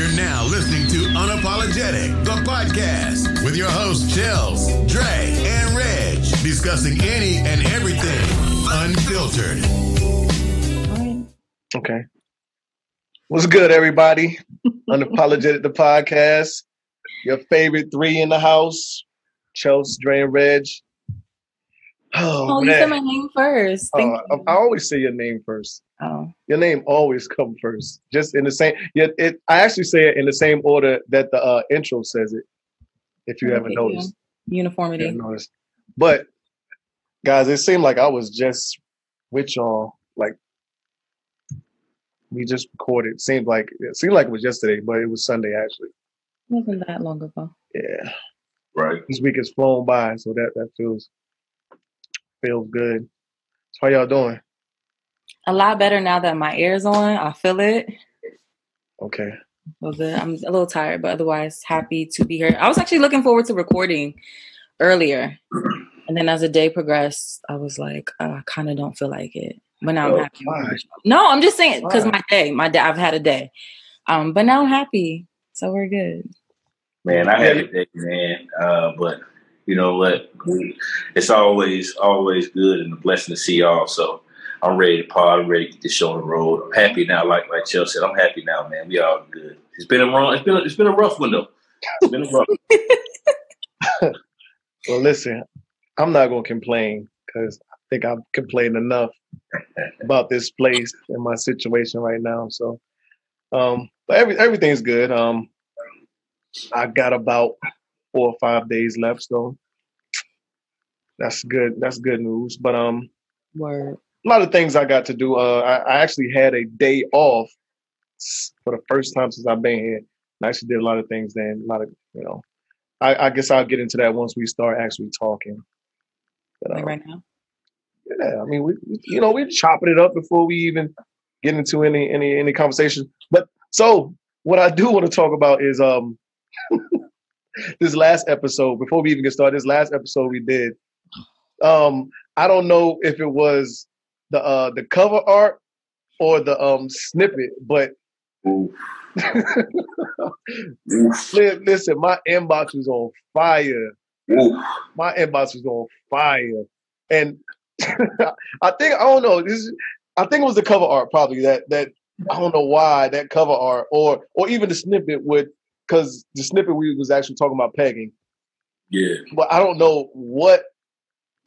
You're now listening to Unapologetic, the podcast, with your hosts, Chels, Dre, and Reg, discussing any and everything unfiltered. Okay. What's good, everybody? Unapologetic, the podcast. Your favorite three in the house. Chels, Dre, and Reg. Oh, Oh, you man. said my name first. Thank uh, I, I always say your name first. You. Oh, Your name always come first. Just in the same. Yeah, it. I actually say it in the same order that the uh, intro says it. If you haven't thank you. noticed, uniformity. you haven't noticed. But guys, it seemed like I was just with y'all. Like we just recorded. Seemed like it seemed like it was yesterday, but it was Sunday actually. wasn't that long ago. Yeah, Right. this week has flown by, so that that feels feels good. So how y'all doing? A lot better now that my ear's on. I feel it. Okay. Feel good. I'm a little tired, but otherwise happy to be here. I was actually looking forward to recording earlier, and then as the day progressed, I was like, uh, I kind of don't feel like it. But now Oh, I'm happy. why? No, I'm just saying because my day, my day, I've had a day. Um, but now I'm happy, so we're good. Man, I had a day, man. Uh, but you know what? It's always always good and a blessing to see y'all. So I'm ready to pod. I'm ready to get this show on the road. I'm happy now, like like Chelsea said. I'm happy now, man. We all good. It's been a wrong. It's been a, it's been a rough one though. It's been a rough. Well, listen, I'm not gonna complain because I think I've complained enough about this place and my situation right now. So, um, but every everything's good. Um, I got about four or five days left, so that's good. That's good news. But um, Word. A lot of things I got to do. Uh, I, I actually had a day off for the first time since I've been here. And I actually did a lot of things then. A lot of you know. I, I guess I'll get into that once we start actually talking. But, Like um, right now. yeah, I mean, we, we- you know, we're chopping it up before we even get into any any any conversation. But so, what I do want to talk about is um this last episode. Before we even get started, this last episode we did. Um, I don't know if it was the uh the cover art or the um snippet, but listen, my inbox was on fire. Oof. my inbox was on fire, and I think I don't know. This I think it was the cover art probably that that I don't know why that cover art or or even the snippet would because the snippet we was actually talking about pegging, Yeah. but I don't know what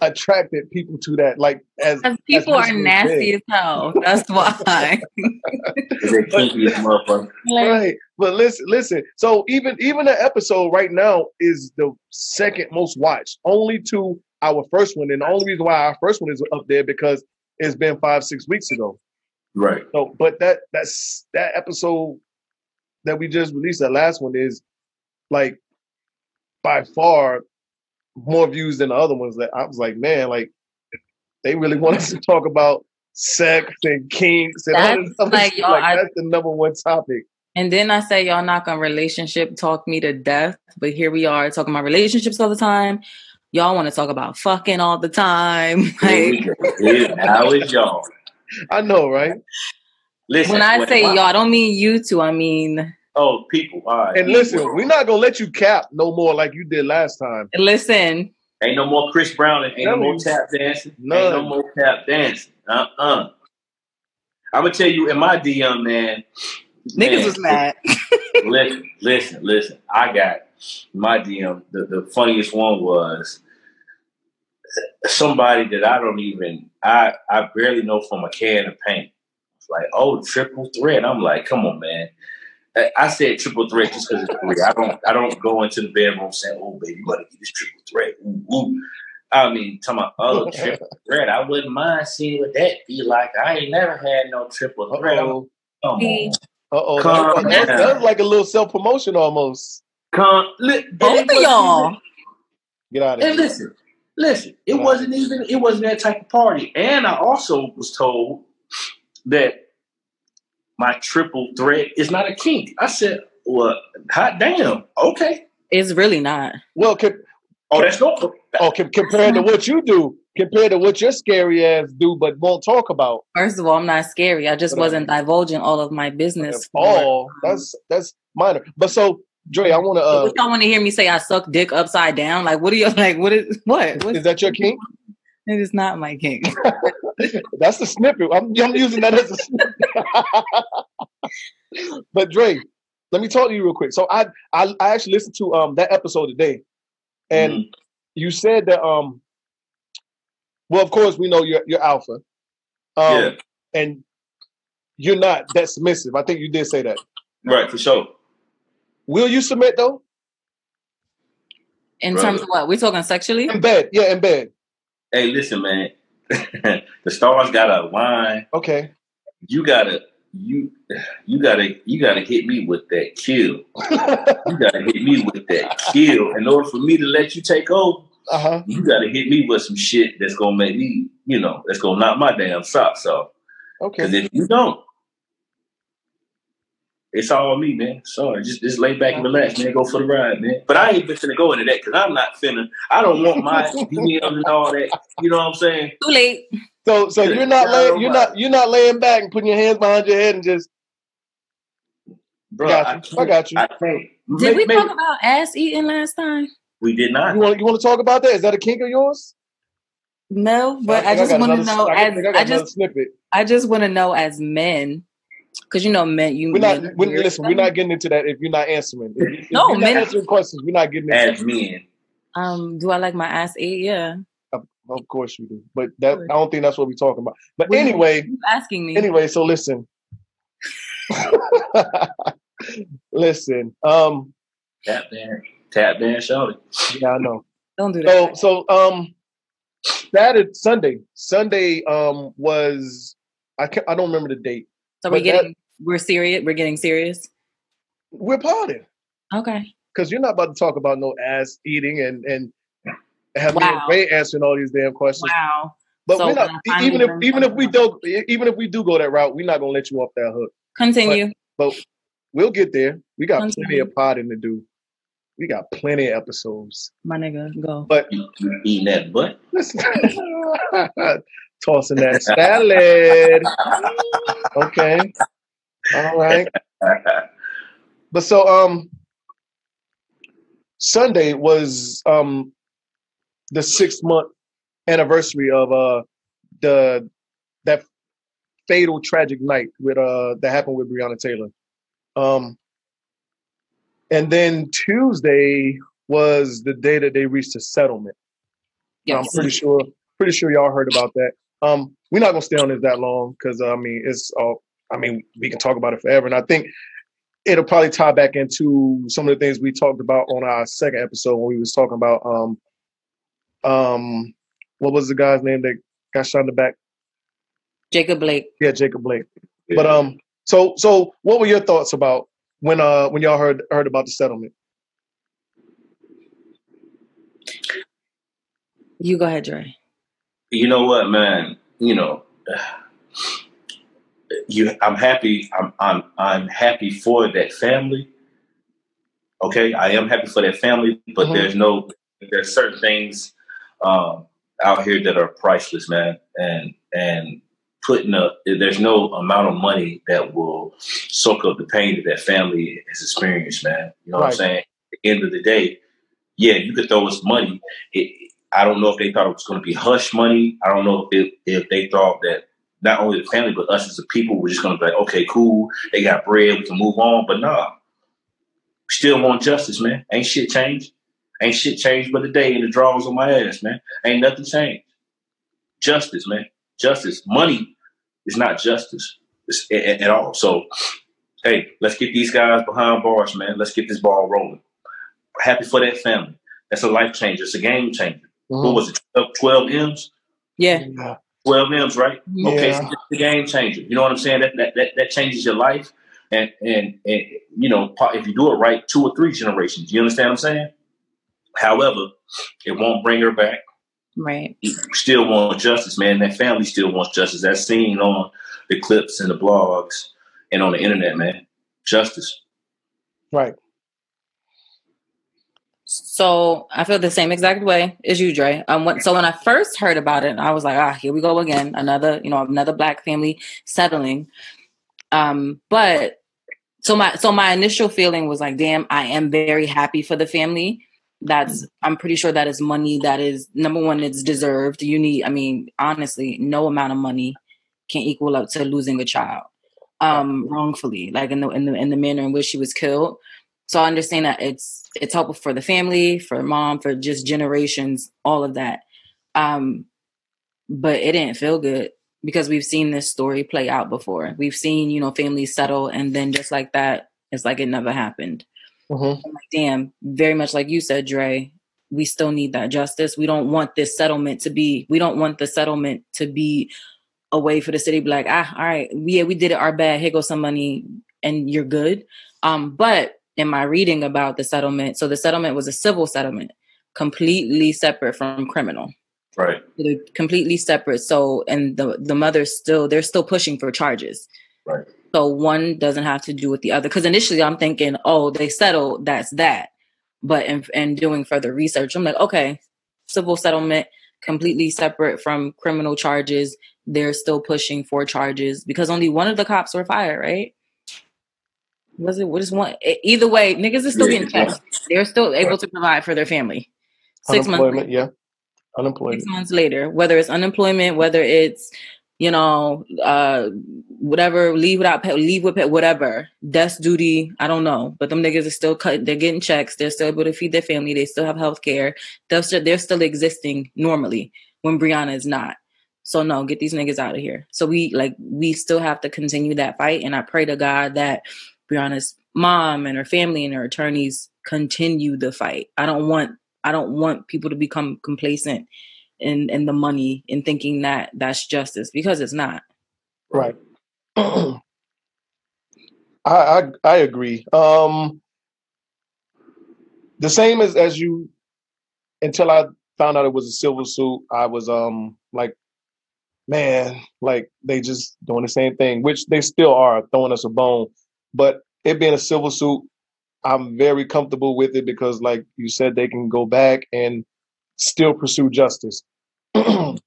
attracted people to that. Like as people much are nasty did. as hell. That's why. Is that kinky as motherfucker? Right. But listen, listen. So even even the episode right now is the second most watched, only to our first one. And the only reason why our first one is up there because it's been five six weeks ago. Right. So, but that that's that episode that we just released, that last one is like by far more views than the other ones. That I was like, man, like they really want us to talk about sex and kinks and all That's this like, shit. y'all, like I- that's the number one topic. and then I say y'all not gonna relationship talk me to death, but here we are talking about relationships all the time. Y'all want to talk about fucking all the time. Like go. Yeah, How is y'all? I know, right? Listen. when I say y'all, I don't mean you two. I mean Oh, people. All right. And listen, we're not gonna let you cap no more like you did last time. listen. Ain't no more Chris Brown and ain't no more tap dancing. None. Ain't no more tap dancing. Uh uh I'm gonna tell you in my DM, man. Niggas man, was mad. listen, listen, listen. I got my DM. The, the funniest one was somebody that I don't even I I barely know from a can of paint. It's like, oh, triple threat. I'm like, come on, man. I- I said triple threat just because it's three. I don't I don't go into the bedroom saying, oh baby, you gotta get this triple threat. Ooh, ooh. I mean, talking about oh triple threat. I wouldn't mind seeing what that be like. I ain't never had no triple threat. I'm- oh. Come on. Uh oh. Calm That, down. that was like a little self promotion almost. Come, li- both of y'all. Get out of And here. listen, listen, it Right. wasn't even it wasn't that type of party. And I also was told that my triple threat is not a kink. I said, Well, hot damn, okay. It's really not. Well, com- Oh, that's no oh, com- compared to what you do, compared to what your scary ass do, but won't talk about. First of all, I'm not scary. I just Whatever. wasn't divulging all of my business. for- All that's that's minor. But so, Dre, I want to. Uh, y'all want to hear me say? I suck dick upside down. Like, what are you like? What is what? What's, is that your kink? it is not my king. That's the snippet. I'm, I'm using that as a snippet. but Dre, let me talk to you real quick. So I I, I actually listened to um that episode today, and Mhm. you said that um. Well, of course we know you're you're alpha, um, Yeah. and you're not that submissive. I think you did say that. right for sure. Will you submit though? In Brother. terms of what? We're talking sexually? In bed, yeah, in bed. Hey, listen, man. the stars gotta align. Okay. You gotta you you gotta you gotta hit me with that kill. You gotta hit me with that kill. In order for me to let you take over, uh huh. you gotta hit me with some shit that's gonna make me, you know, that's gonna knock my damn socks off. Okay. Because if you don't, it's all me, man. Sorry, just just lay back and relax, man. Go for the ride, man. But I ain't finna go into that because I'm not finna. I don't want my DMs and all that. You know what I'm saying? Too late. So so you're not God laying you're not you're not laying back and putting your hands behind your head and just Bro, got you. I, can't- got you. I can't. Did we Maybe- talk about ass eating last time? We did not. You want you want to talk about that? Is that a kink of yours? No, but I, think just want to know. I As think I got I another just, snippet. I just want to know as men, because you know, men. You We're not. men We're, listen, we're not getting into that if you're not answering. If, if No, you're men- not answering questions. We're not getting into. As men, Um, do I like my ass ate? Yeah. Of course you do, but that I don't think that's what we're talking about. But What anyway, asking me. anyway, so listen, listen. Um, tap dan, tap dan, shorty. yeah, I know. Don't do that. So so um Saturday Sunday Sunday um was I can't I don't remember the date. So we're but that- getting we're serious. We're getting serious. We're partying Okay. because you're not about to talk about no ass eating and and have me Wow. and answering all these damn questions. Wow. But So we're not when I finally even if even if we something- do even if we do go that route, we're not gonna let you off that hook. Continue. But we'll get there. We got Continue. plenty of potting to do. We got plenty of episodes. My nigga, go. But You, you eating that butt? listen, tossing that salad. Okay. All right. But so um Sunday was um the six month anniversary of uh the that fatal tragic night with uh that happened with Breonna Taylor. Um and then Tuesday was the day that they reached a settlement. I'm pretty sure pretty sure y'all heard about that. Um we're not gonna stay on this that long because I mean it's all I mean we can talk about it forever. And I think it'll probably tie back into some of the things we talked about on our second episode when we was talking about um um what was the guy's name that got shot in the back? Jacob Blake. Yeah, Jacob Blake. But um so so what were your thoughts about when uh when y'all heard heard about the settlement? You go ahead, Dre. You know what, man? You know, you. I'm happy. I'm. I'm. I'm happy for that family. Okay, I am happy for that family, but Mhm. there's no. There's certain things um, out here that are priceless, man, and and putting up. There's no amount of money that will soak up the pain that that family has experienced, man. You know what I'm saying? At the end of the day, yeah, you could throw us money. It, I don't know if they thought it was going to be hush money. I don't know if if they thought that not only the family but us as a people were just going to be like, okay, cool, they got bread, we can move on. But nah, still want justice, man. Ain't shit changed. Ain't shit changed but the day and the draws on my ass, man. Ain't nothing changed. Justice, man. Justice. Money is not justice at, at all. So, hey, let's get these guys behind bars, man. Let's get this ball rolling. Happy for that family. That's a life changer. It's a game changer. What uh-huh. was it? 12, 12 M's? Yeah. Yeah. 12 M's, right? Okay, so it's the game changer. You know what I'm saying? That that that, that changes your life. And, and and you know, if you do it right, two or three generations. You understand what I'm saying? However, it won't bring her back. Right. We still want justice, man. That family still wants justice. That's seen on the clips and the blogs and on the internet, man. Justice. Right. So I feel the same exact way as you, Dre. Um, when, so when I first heard about it, I was like, ah, here we go again, another, you know, another black family settling. Um, but so my so my initial feeling was like, damn, I am very happy for the family. That's I'm pretty sure that is money that is number one, it's deserved. You need, I mean, honestly, no amount of money can equal up to losing a child um wrongfully, like in the in the in the manner in which she was killed. So I understand that it's it's helpful for the family, for mom, for just generations, all of that. Um, but it didn't feel good because we've seen this story play out before. We've seen, you know, families settle and then just like that, it's like it never happened. Mm-hmm. Like, damn, very much like you said, Dre, we still need that justice. We don't want this settlement to be, we don't want the settlement to be a way for the city to be like, ah, all right, yeah, we did it, our bad, here goes some money and you're good. Um, but in my reading about the settlement, so the settlement was a civil settlement, completely separate from criminal. Right. They're completely separate. So and the the mother's still they're still pushing for charges. Right. So one doesn't have to do with the other. Because initially I'm thinking, oh, they settled, that's that. But in, in doing further research, I'm like, okay, civil settlement, completely separate from criminal charges. They're still pushing for charges because only one of the cops were fired, right? Was it just one? Either way, niggas are still getting checks. They're still able to provide for their family. Six months. Yeah unemployment. Six months later, whether it's unemployment, whether it's you know, uh, whatever, leave without pay, leave with pay, whatever, desk duty. I don't know, but them niggas are still cut. They're getting checks. They're still able to feed their family. They still have health care. They're still, they're still existing normally when Breonna is not. So no, get these niggas out of here. So we like we still have to continue that fight, and I pray to God that Breonna's mom and her family and her attorneys continue the fight. I don't want I don't want people to become complacent in in the money and thinking that that's justice because it's not. Right. I, I I agree. Um the same as as you until I found out it was a civil suit, I was um like man, like they just doing the same thing, which they still are throwing us a bone. But it being a civil suit, I'm very comfortable with it because, like you said, they can go back and still pursue justice. in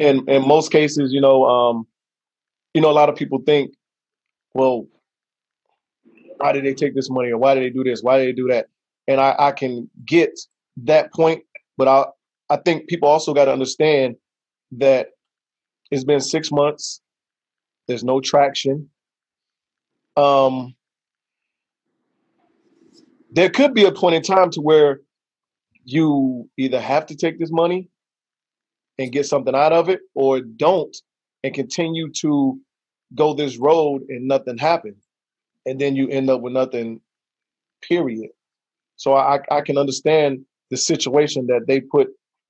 in most cases, you know, um, you know, a lot of people think, well, why did they take this money or why did they do this? Why did they do that? And I, I can get that point, but I I think people also got to understand that it's been six months. There's no traction. Um, there could be a point in time to where you either have to take this money and get something out of it or don't and continue to go this road and nothing happens and then you end up with nothing period. So i i can understand the situation that they put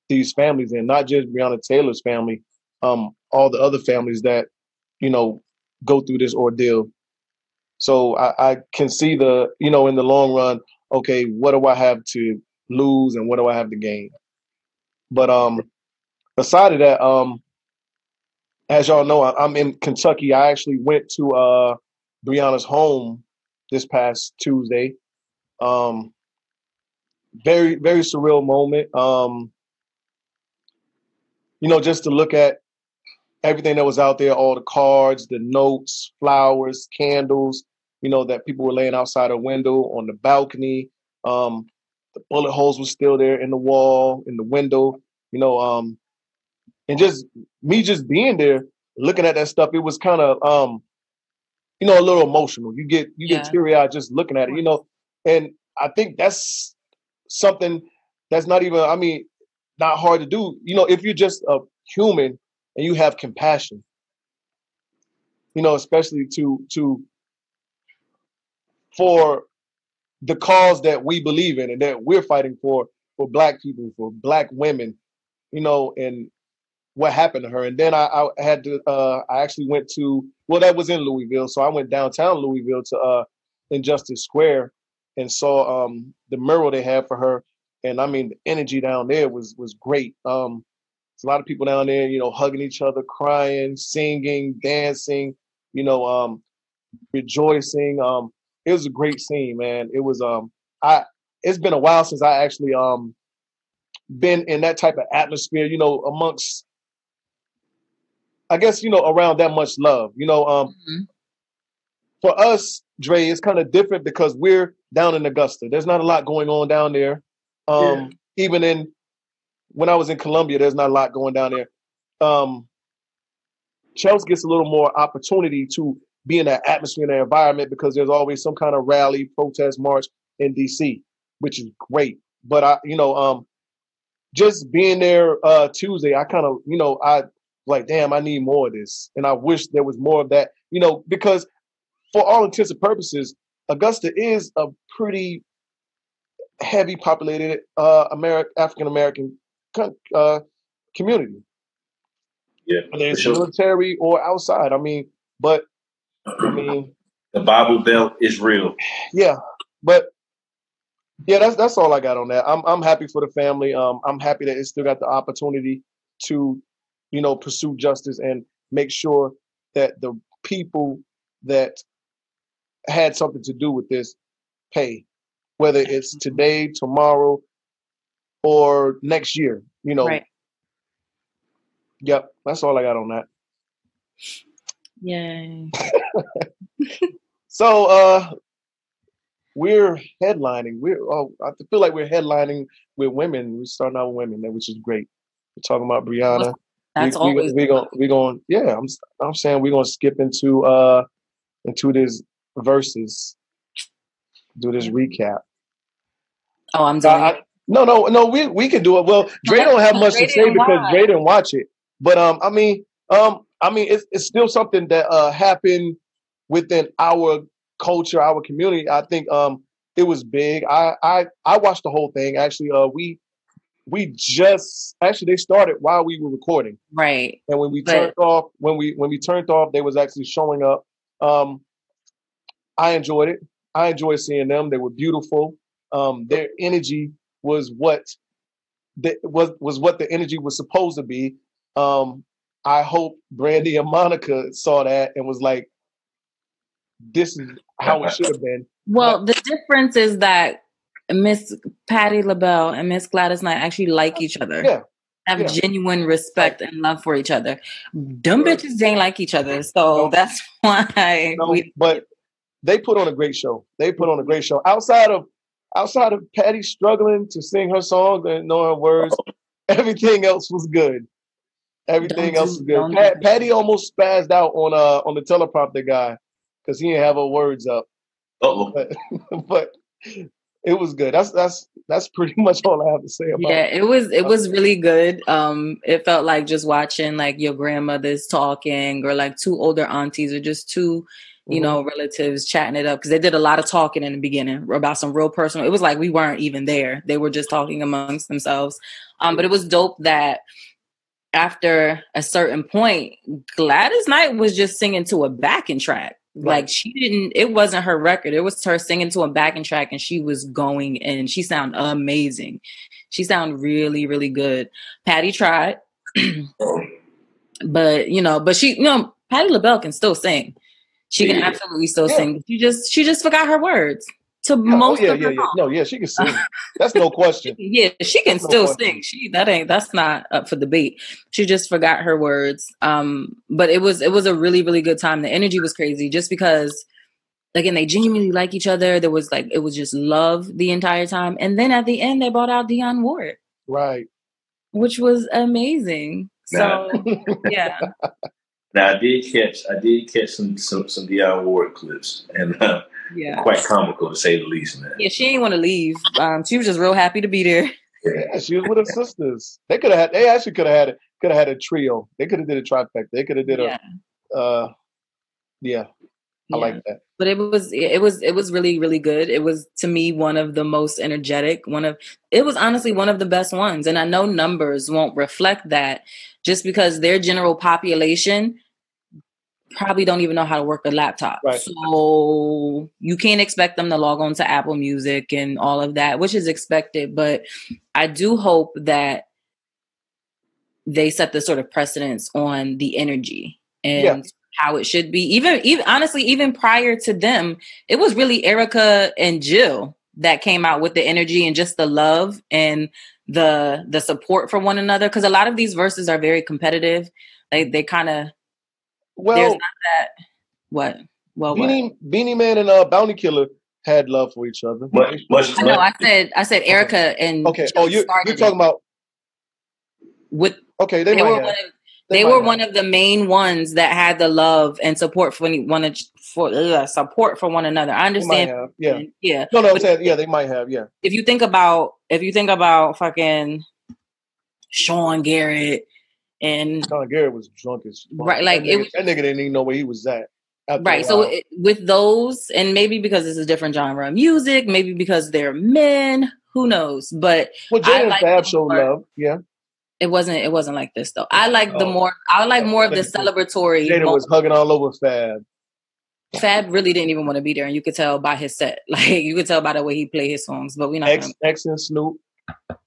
these families in not just breonna taylor's family um all the other families that you know go through this ordeal so I, I can see the you know in the long run okay, what do I have to lose and what do I have to gain? But um, aside of that, um, as y'all know, I'm in Kentucky. I actually went to uh Breonna's home this past Tuesday. Um, very very surreal moment. Um, you know, just to look at everything that was out there, all the cards, the notes, flowers, candles, you know, that people were laying outside a window on the balcony. Um, the bullet holes were still there in the wall, in the window, you know, um, and just me just being there, looking at that stuff, it was kind of um, you know, a little emotional. You get you yeah. get teary eyed just looking at it, you know. And I think that's something that's not even, I mean, not hard to do. You know, if you're just a human and you have compassion, you know, especially to to for the cause that we believe in and that we're fighting for for black people for black women you know and what happened to her. And then i, I had to uh, i actually went to well that was in louisville. So i went downtown louisville to uh injustice square and saw um the mural they had for her. And i mean the energy down there was was great. Um a lot of people down there you know hugging each other crying singing dancing you know um rejoicing. Um it was a great scene, man. It was um I it's been a while since I actually um been in that type of atmosphere, you know, amongst I guess, you know, around that much love. You know, um Mhm. for us, Dre, it's kind of different because we're down in Augusta. There's not a lot going on down there. Um even in when I was in Columbia, there's not a lot going down there. Um Chelsea gets a little more opportunity to be in that atmosphere and that environment because there's always some kind of rally, protest, march in DC, which is great. But I, you know, um, just being there uh Tuesday, I kind of, you know, I like, damn, I need more of this, and I wish there was more of that, you know, because for all intents and purposes, Augusta is a pretty heavy populated uh American African American uh, community Yeah, whether it's sure. military or outside. I mean, but I mean, The Bible Belt is real. yeah, but yeah, that's that's all I got on that. I'm I'm happy for the family. Um, I'm happy that it still got the opportunity to, you know, pursue justice and make sure that the people that had something to do with this pay, whether it's today, tomorrow, or next year. You know, Right. yep, that's all I got on that. Yay. So uh we're headlining. We're oh I feel like we're headlining with women. We're starting out with women, which is great. We're talking about Breonna. That's we, always we, we going we going yeah, I'm s- I'm saying we're gonna skip into uh into this verses. Do this recap. Oh, I'm I- I- no, no, no, we we can do it. Well, Dre don't have much to say because watch. Dre didn't watch it. But um I mean um I mean it's it's still something that uh happened within our culture, our community. I think um it was big. I I I watched the whole thing. Actually, uh we we just actually they started while we were recording. Right. And when we But- turned off, when we when we turned off, they was actually showing up. Um, I enjoyed it. I enjoyed seeing them. They were beautiful. Um, their energy was what that was was what the energy was supposed to be. Um, I hope Brandy and Monica saw that and was like, "This is how it should have been." Well, the difference is that Miss Patti LaBelle and Miss Gladys Knight actually like each other. Yeah. Have Yeah. genuine respect and love for each other. Them Right. bitches ain't like each other. So No. that's why No, we but they put on a great show. They put on a great show. Outside of outside of Patti struggling to sing her song and know her words, everything else was good. Everything Don't else do- was good. Pat, Patti almost spazzed out on uh on the teleprompter guy because he didn't have her words up. Uh-oh. but it was good. That's that's that's pretty much all I have to say about Yeah, it. it was it was really good. Um, it felt like just watching like your grandmothers talking, or like two older aunties, or just two, you Mhm. know, relatives chatting it up because they did a lot of talking in the beginning about some real personal. It was like we weren't even there; they were just talking amongst themselves. Um, but it was dope that after a certain point, Gladys Knight was just singing to a backing track. Right. Like she didn't, it wasn't her record. It was her singing to a backing track, and she was going and she sounded amazing. She sounded really, really good. Patti tried, but you know, but she, you know, Patti LaBelle can still sing. She can absolutely still Yeah. sing. She just, she just forgot her words to Yeah, oh, most yeah, of yeah, her yeah. songs. No, yeah, she can sing. That's no question. Yeah, she can That's still question. sing. She that ain't that's not up for debate. She just forgot her words. Um, but it was it was a really really good time. The energy was crazy just because again they genuinely like each other. There was like it was just love the entire time. And then at the end they brought out Dionne Ward, Right. which was amazing. So yeah, Now I did catch I did catch some some some Dionne Ward clips and uh, yeah. quite comical to say the least, man. Yeah, she didn't want to leave. Um, she was just real happy to be there. Yeah, she was with her sisters. They could have had. They actually could have had it. Could have had a trio. They could have did a trifecta. They could have did Yeah, a. Uh, yeah, I yeah. like that. but it was it was it was really really good it was to me one of the most energetic one of it was honestly one of the best ones and i know numbers won't reflect that just because their general population probably don't even know how to work a laptop Right. so you can't expect them to log on to apple music and all of that which is expected but i do hope that they set the sort of precedence on the energy and Yeah. how it should be. Even even honestly, even prior to them, it was really Erykah and Jill that came out with the energy and just the love and the the support for one another because a lot of these verses are very competitive they they kind of well there's not that what well what? Beenie, Beenie Man and uh, Bounty Killer had love for each other. But, but, I know I said I said Erykah and okay. Joe Oh, you're, you're talking it about with okay. They, they, were have. one of They they were have. one of the main ones that had the love and support for one one for ugh, support for one another. I understand. Yeah. yeah. No, no. I'm But- saying yeah. They might have. Yeah. if you think about if you think about fucking Sean Garrett and Sean Garrett was drunk as fuck. Right, like, that it nigga, was- that nigga didn't even know where he was at. right, so it, with those and maybe because it's a different genre of music, maybe because they're men, who knows? But well, I like Fab the showed love. Yeah, it wasn't it wasn't like this though. I like the Oh. more I like more of the celebratory. Jada was hugging all over Fab. Fab really didn't even want to be there, and you could tell by his set. Like you could tell by the way he played his songs. But we not. X, X and Snoop.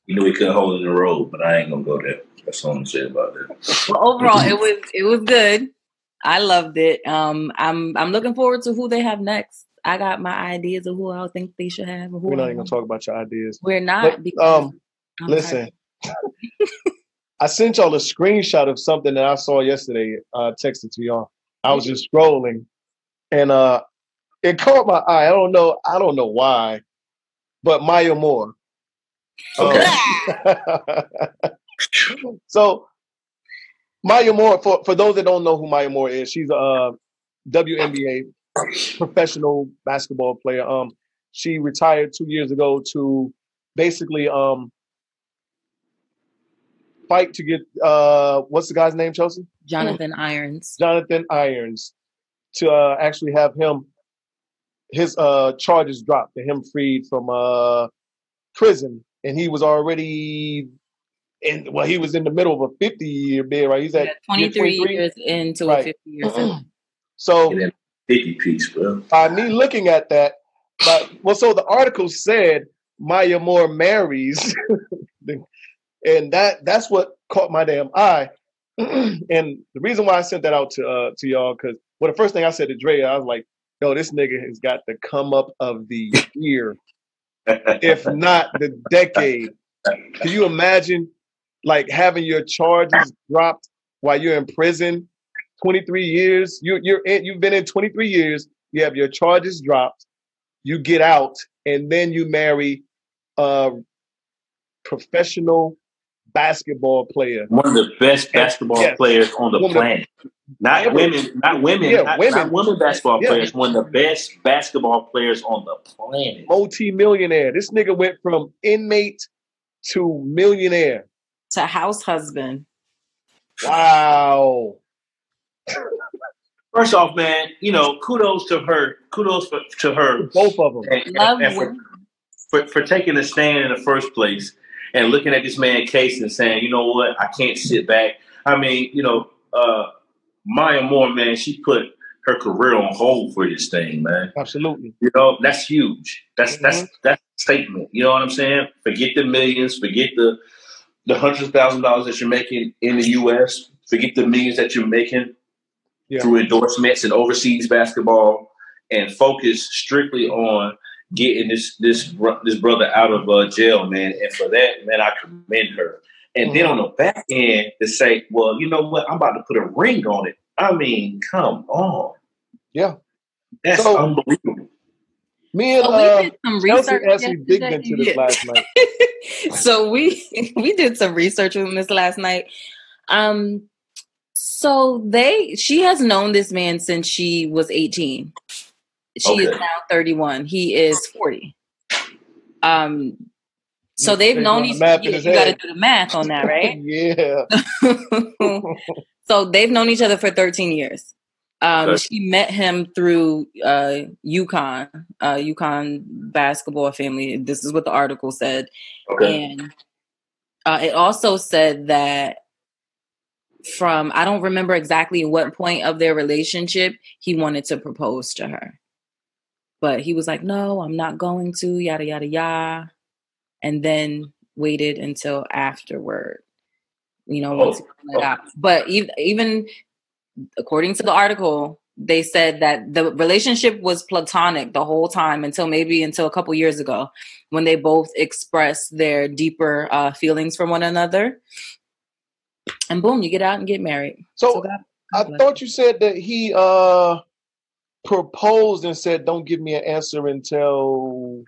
You know, we couldn't hold in the road, but I ain't gonna go there. That's all I'm saying about that. but overall, it was it was good. I loved it. Um, I'm I'm looking forward to who they have next. I got my ideas of who I think they should have. Or who We're not even gonna talk about your ideas. We're not. But, because um, I'm Listen, I sent y'all a screenshot of something that I saw yesterday. Uh, texted to y'all. I was just scrolling, and uh, it caught my eye. I don't know. I don't know why, but Maya Moore. Okay. so Maya Moore, for, for those that don't know who Maya Moore is, she's a WNBA professional basketball player. Um, she retired two years ago to basically um fight to get uh what's the guy's name, Chelsea? Jonathan Irons. Jonathan Irons to uh, actually have him his uh charges dropped and him freed from uh prison and he was already in well he was in the middle of a 50 year bid right he's at Yeah, 23 23. years into Right. a 50 year sentence. so 50 piece, bro. by me looking at that but well so the article said Maya Moore marries and that that's what caught my damn eye and the reason why I sent that out to uh to y'all because well the first thing I said to Dre I was like yo this nigga has got the come up of the year if not the decade. Can you imagine like having your charges dropped while you're in prison? 23 years you you're in, you've been in 23 years you have your charges dropped you get out and then you marry a professional basketball player One of the best basketball Yes. players on the Woman of- planet. Not Ever. women, not women, Yeah, not, women. not women basketball Yeah. players. One of the best basketball players on the planet. multi-millionaire this nigga went from inmate to millionaire To house husband. wow First off, man, you know, kudos to her. Kudos for, to her both of them and, Love and for, for, for taking a stand in the first place and looking at this man case and saying, you know what, I can't sit back. I mean, you know, uh, Maya Moore, man, she put her career on hold for this thing, man. absolutely You know, that's huge. That's that's Mhm. that's a statement. You know what I'm saying? Forget the millions, forget the the hundreds of thousand dollars that you're making in the US, forget the millions that you're making Yeah. through endorsements and overseas basketball, and focus strictly on getting this this this brother out of uh, jail, man. And for that, man, I commend her. And then on the back end, to say, well, you know what, I'm about to put a ring on it. I mean, come on. Yeah. That's So- unbelievable. me and So uh, we did some Chelsea research. actually digged yesterday. into this last night so we we did some research on this last night. Um, so they she has known this man since she was 18. She is now 31. He is 40. Um, so they've known each in you, you got to do the math on that, right? yeah so they've known each other for 13 years. Um, Okay. She met him through uh, UConn, uh, UConn basketball family. This is what the article said. Okay. And uh, it also said that from, I don't remember exactly what point of their relationship, he wanted to propose to her. But he was like, no, I'm not going to, yada, yada, yada. And then waited until afterward, you know, once Oh, out. But even, even according to the article, they said that the relationship was platonic the whole time until maybe until a couple years ago when they both expressed their deeper uh, feelings for one another. And boom, you get out and get married. So, God, I thought you said that he uh proposed and said, "Don't give me an answer until."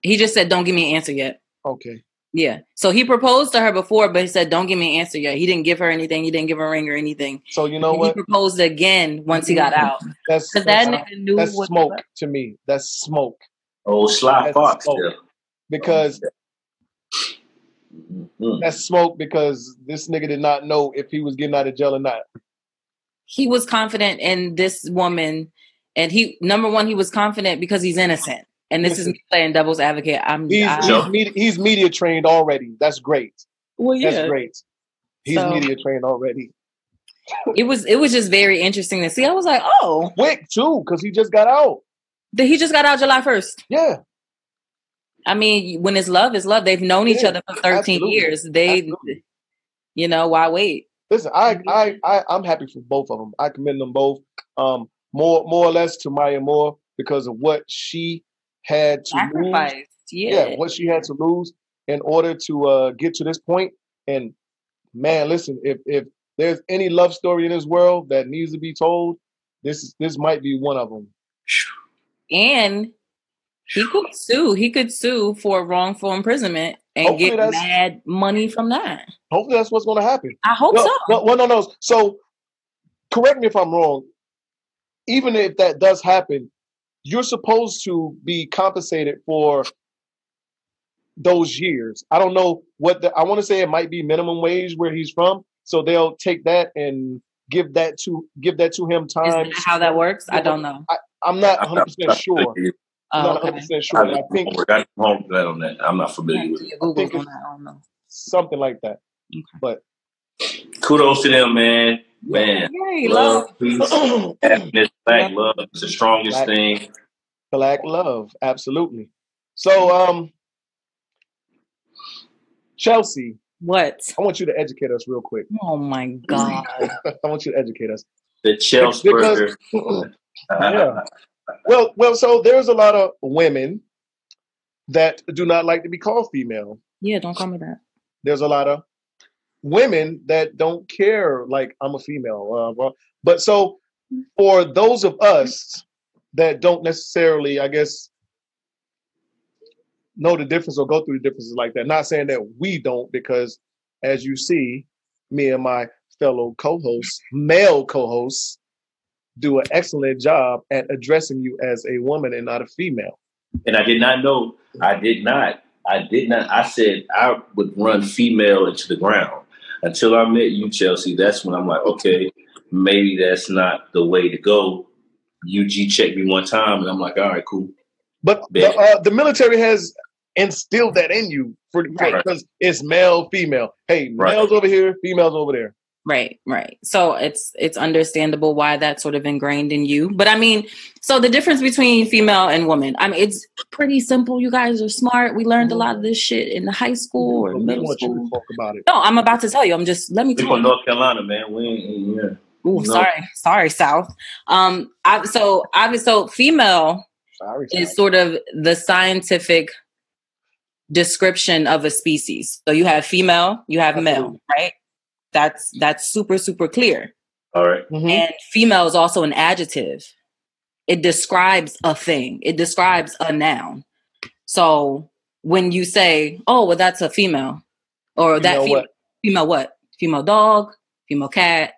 He just said, "Don't give me an answer yet." Okay. Yeah. So he proposed to her before, but he said, "Don't give me an answer yet." He didn't give her anything. He didn't give her a ring or anything. So you know he what? He proposed again once he got out. That's Because that's, that nigga knew that's what smoke to me. That's smoke Oh, Sly That's Fox. smoke. Yeah. because Mhm. that's smoke because this nigga did not know if he was getting out of jail or not. He was confident in this woman, and he number one, he was confident because he's innocent. And this is me playing devil's advocate. I'm He's I- he's, media, he's media trained already. That's great. well, yeah That's great. He's So- media trained already. It was it was just very interesting to see. I was like, oh, Quick too, because he just got out. the- he just got out July first. Yeah. I mean, when it's love, it's love. They've known each other for 13 absolutely. years. They, Absolutely. you know, why wait? Listen, I, I, I, I'm happy for both of them. I commend them both. Um, more, more or less to Maya Moore because of what she had to lose. Yeah. Yeah. what she had to lose in order to uh, get to this point. And man, listen, if if there's any love story in this world that needs to be told, this is this might be one of them. And he could sue. He could sue for wrongful imprisonment and Hopefully get mad money from that. Hopefully, that's what's going to happen. I hope well, so. well, well, no, no. So, correct me if I'm wrong. Even if that does happen, you're supposed to be compensated for those years. I don't know what the. I want to say it might be minimum wage where he's from, so they'll take that and give that to give that to him Is time. that how that works? I don't know. I'm not 100 percent sure. I'm not 100 percent sure. but I think I got home that on that. I'm not familiar with it. Yeah, Google's think on that. I don't know. something like that. But kudos to them, man. Man, Yay, love. love, peace, happiness, black love is the strongest Black- thing. Black love, absolutely. So, um, Chelsea, What? I want you to educate us real quick. Oh my god. I want you to educate us. The Chelsea Because- burger. Yeah. Well, well, so there's a lot of women that do not like to be called female. Yeah, don't call me that. There's a lot of women that don't care, like I'm a female. Uh, well, but so for those of us that don't necessarily, I guess, know the difference or go through the differences like that. Not saying that we don't, because as you see, me and my fellow co-hosts, male co-hosts, do an excellent job at addressing you as a woman and not a female. And I did not know. I did not. I did not. I said I would run female into the ground until I met you, Chelsea. That's when I'm like, okay, maybe that's not the way to go. UG checked me one time, and I'm like, all right, cool. But the, uh, the military has instilled that in you for Right. because it's male, female. Hey, Right. males over here, females over there. Right, right. So it's it's understandable why that's sort of ingrained in you. But I mean, so the difference between female and woman, I mean, it's pretty simple. You guys are smart. We learned a lot of this shit in high school or middle want you school. to talk about it. No, I'm about to tell you. I'm just let me We tell from you. North Carolina, man. We ain't, yeah. Ooh, No. sorry, sorry, South. Um, I, so I so female Sorry. is sort of the scientific description of a species. So you have female, you have male, right? That's that's super super clear. All right. Mhm. And female is also an adjective. It describes a thing. It describes a noun. So when you say, "Oh, well, that's a female," or that Female female, what? female what? Female dog, female cat,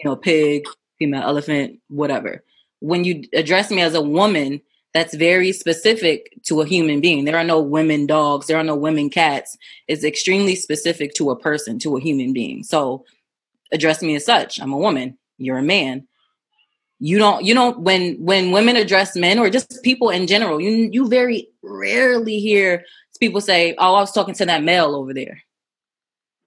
you know, pig, female elephant, whatever. When you address me as a woman, that's very specific to a human being. There are no women dogs. There are no women cats. It's extremely specific to a person, to a human being. So address me as such. I'm a woman. You're a man. You don't. You don't. When when women address men or just people in general, you you very rarely hear people say, "Oh, I was talking to that male over there."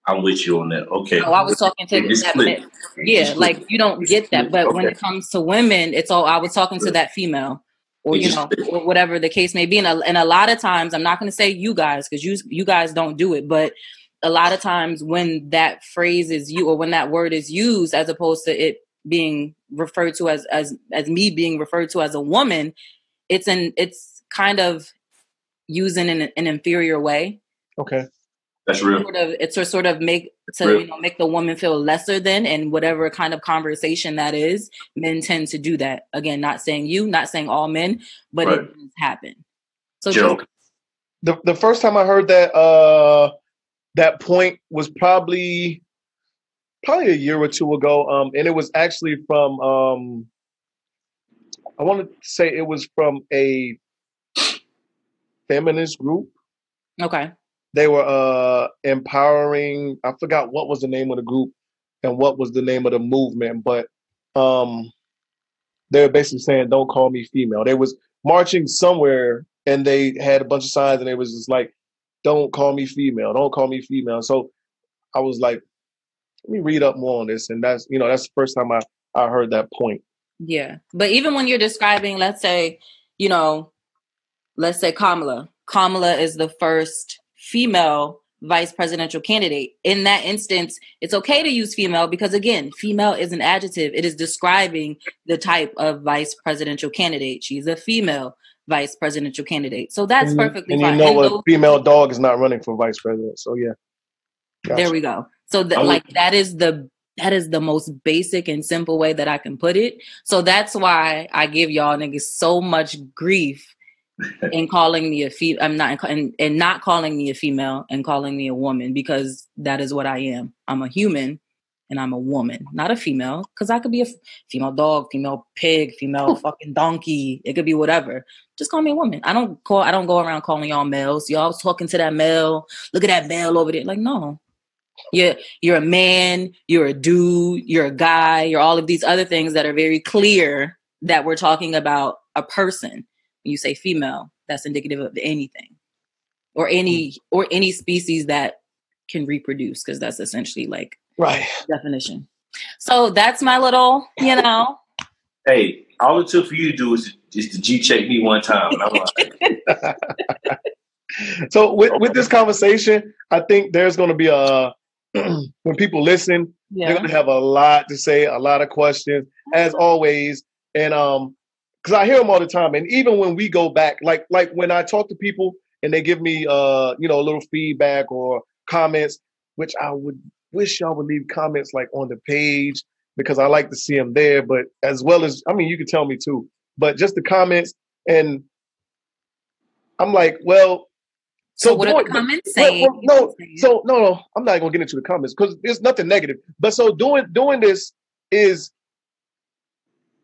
I'm with you on that. Okay. Oh, I was talking to It's that split. male. Yeah, like you don't get that. But when it comes to women, it's all I was talking to that female, or you know, or whatever the case may be. And a, and a lot of times, I'm not going to say you guys because you you guys don't do it, but a lot of times when that phrase is you or when that word is used, as opposed to it being referred to as as as me being referred to as a woman, it's an it's kind of using in an inferior way. Okay. That's real. Sort of, it's to sort of make to you know make the woman feel lesser than, and whatever kind of conversation that is, men tend to do that. Again, not saying you, not saying all men, but right. it does happen. So Joke. the the first time I heard that uh that point was probably probably a year or two ago, um, and it was actually from um I want to say it was from a feminist group. Okay they were uh empowering i forgot what was the name of the group and what was the name of the movement but um they were basically saying don't call me female. They was marching somewhere and they had a bunch of signs and it was just like don't call me female. Don't call me female. So i was like let me read up more on this. And that's you know that's the first time i i heard that point. Yeah. But even when you're describing let's say you know let's say kamala. Kamala is the first female vice presidential candidate. In that instance, it's okay to use female because, again, female is an adjective. It is describing the type of vice presidential candidate. She's a female vice presidential candidate. So that's and perfectly and fine. You know, and a female dog is not running for vice president. So yeah. Gotcha. There we go. So that like that is the that is the most basic and simple way that I can put it. So that's why I give y'all niggas so much grief and calling me a female. I'm not and, and not calling me a female and calling me a woman because that is what I am. I'm a human and I'm a woman, not a female. Because I could be a f- female dog, female pig, female fucking donkey. It could be whatever. Just call me a woman. I don't call. I don't go around calling y'all males. Y'all talking to that male. Look at that male over there. Like no, you're you're a man. You're a dude. You're a guy. You're all of these other things that are very clear that we're talking about a person you say female, that's indicative of anything or any mm. or any species that can reproduce because that's essentially like right definition. So that's my little, you know. hey, all it took for you to do is just to G check me one time. Like, so with, with this conversation, I think there's going to be a when people listen, yeah. they're going to have a lot to say, a lot of questions, as always. And um, because I hear them all the time. And even when we go back, like like when I talk to people and they give me uh you know a little feedback or comments, which I would wish y'all would leave comments like on the page because I like to see them there. But as well as I mean, you can tell me too. But just the comments and I'm like, well. So, so what doing, are the comments saying? Well, well, no, so no, no, I'm not gonna get into the comments because there's nothing negative. But so doing doing this is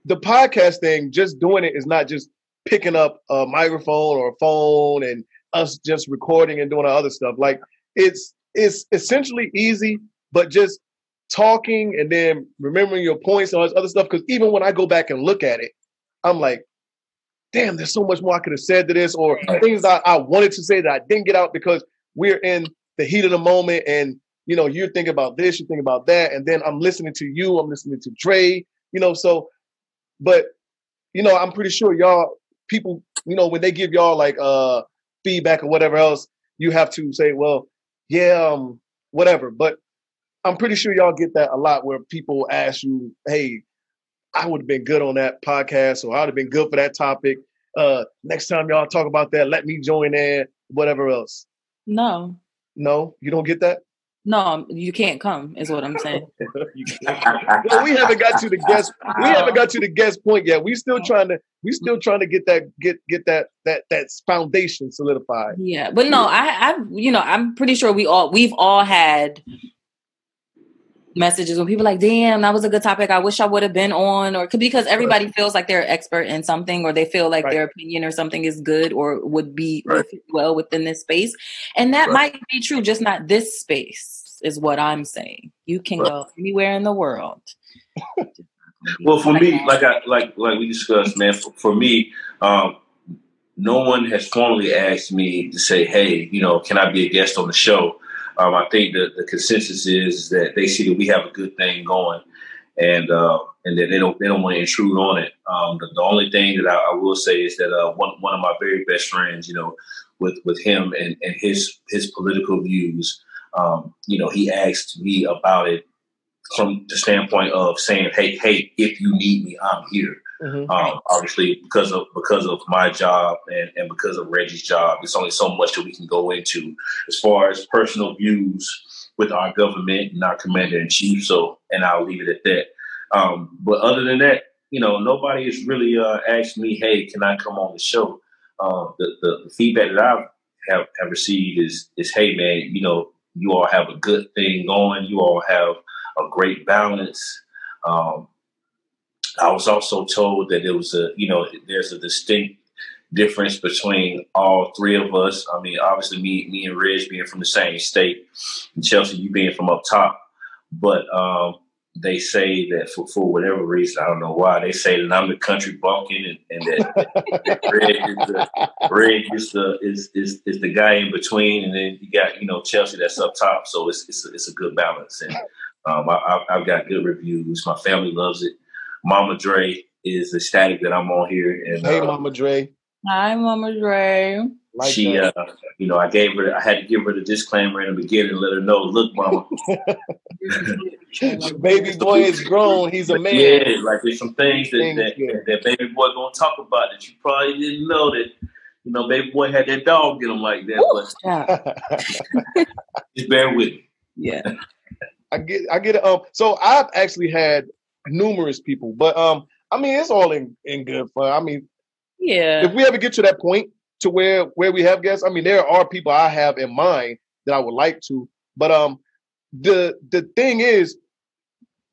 the podcast thing, just doing it is not just picking up a microphone or a phone and us just recording and doing our other stuff. Like it's it's essentially easy, but just talking and then remembering your points and all this other stuff. Because even when I go back and look at it, I'm like, damn, there's so much more I could have said to this, or things I, I wanted to say that I didn't get out because we're in the heat of the moment and you know, you're thinking about this, you think about that, and then I'm listening to you, I'm listening to Dre, you know, so but you know, I'm pretty sure y'all people, you know, when they give y'all like uh feedback or whatever else, you have to say, well, yeah, um, whatever. But I'm pretty sure y'all get that a lot where people ask you, hey, I would have been good on that podcast or I would have been good for that topic. Uh next time y'all talk about that, let me join in, whatever else. No. No, you don't get that? No, um, you can't come. Is what I'm saying. well, we haven't got to the guest. We haven't got to the guest point yet. We still trying to. We still trying to get that get get that that that foundation solidified. Yeah, but no, I I you know I'm pretty sure we all we've all had messages when people like, damn, that was a good topic. I wish I would have been on, or because everybody right. feels like they're expert in something, or they feel like right. their opinion or something is good or would be right. well within this space. And that might be true, just not this space, is what I'm saying. You can go anywhere in the world. well, for me, like I like like we discussed, man. For, for me, um, no one has formally asked me to say, "Hey, you know, can I be a guest on the show?" Um, I think the, the consensus is that they see that we have a good thing going, and uh, and that they don't they don't want to intrude on it. Um, the, the, only thing that I, I, will say is that uh, one one of my very best friends, you know, with with him and, and his his political views, um, you know, he asked me about it from the standpoint of saying, "Hey, hey, if you need me, I'm here." Mhm. Um, obviously, because of because of my job and, and because of Reggie's job, there's only so much that we can go into as far as personal views with our government and our commander in chief. So, and I'll leave it at that. Um, but other than that, you know, nobody has really uh, asked me, "Hey, can I come on the show?" Uh, the, the the feedback that I have have received is is, "Hey, man, you know, you all have a good thing going. You all have a great balance." Um, I was also told that there was a, you know, there's a distinct difference between all three of us. I mean, obviously, me, me and Reg being from the same state, and Chelsea, you being from up top. But um, they say that for, for whatever reason, I don't know why, they say that I'm the country bumpkin and, and that Reg is the Reg is the is, is is the guy in between, and then you got you know Chelsea that's up top. So it's it's a, it's a good balance, and um, I, I, I've got good reviews. My family loves it. Mama Dre is ecstatic that I'm on here, and Hey, uh, Mama Dre. Hi, Mama Dre. Like she, uh, you know, I gave her, I had to give her the disclaimer in the beginning, let her know, look, Mama, baby boy is grown. He's a man. yeah, like there's some things that Things, that, yeah. that baby boy gonna talk about that you probably didn't know that, you know, baby boy had that dog in him like that, but Yeah. just bear with me. yeah. I get I get it. Um, so I've actually had numerous people, but um, I mean it's all in in good fun. I mean, Yeah. if we ever get to that point to where where we have guests, I mean there are people I have in mind that I would like to, but um, the the thing is,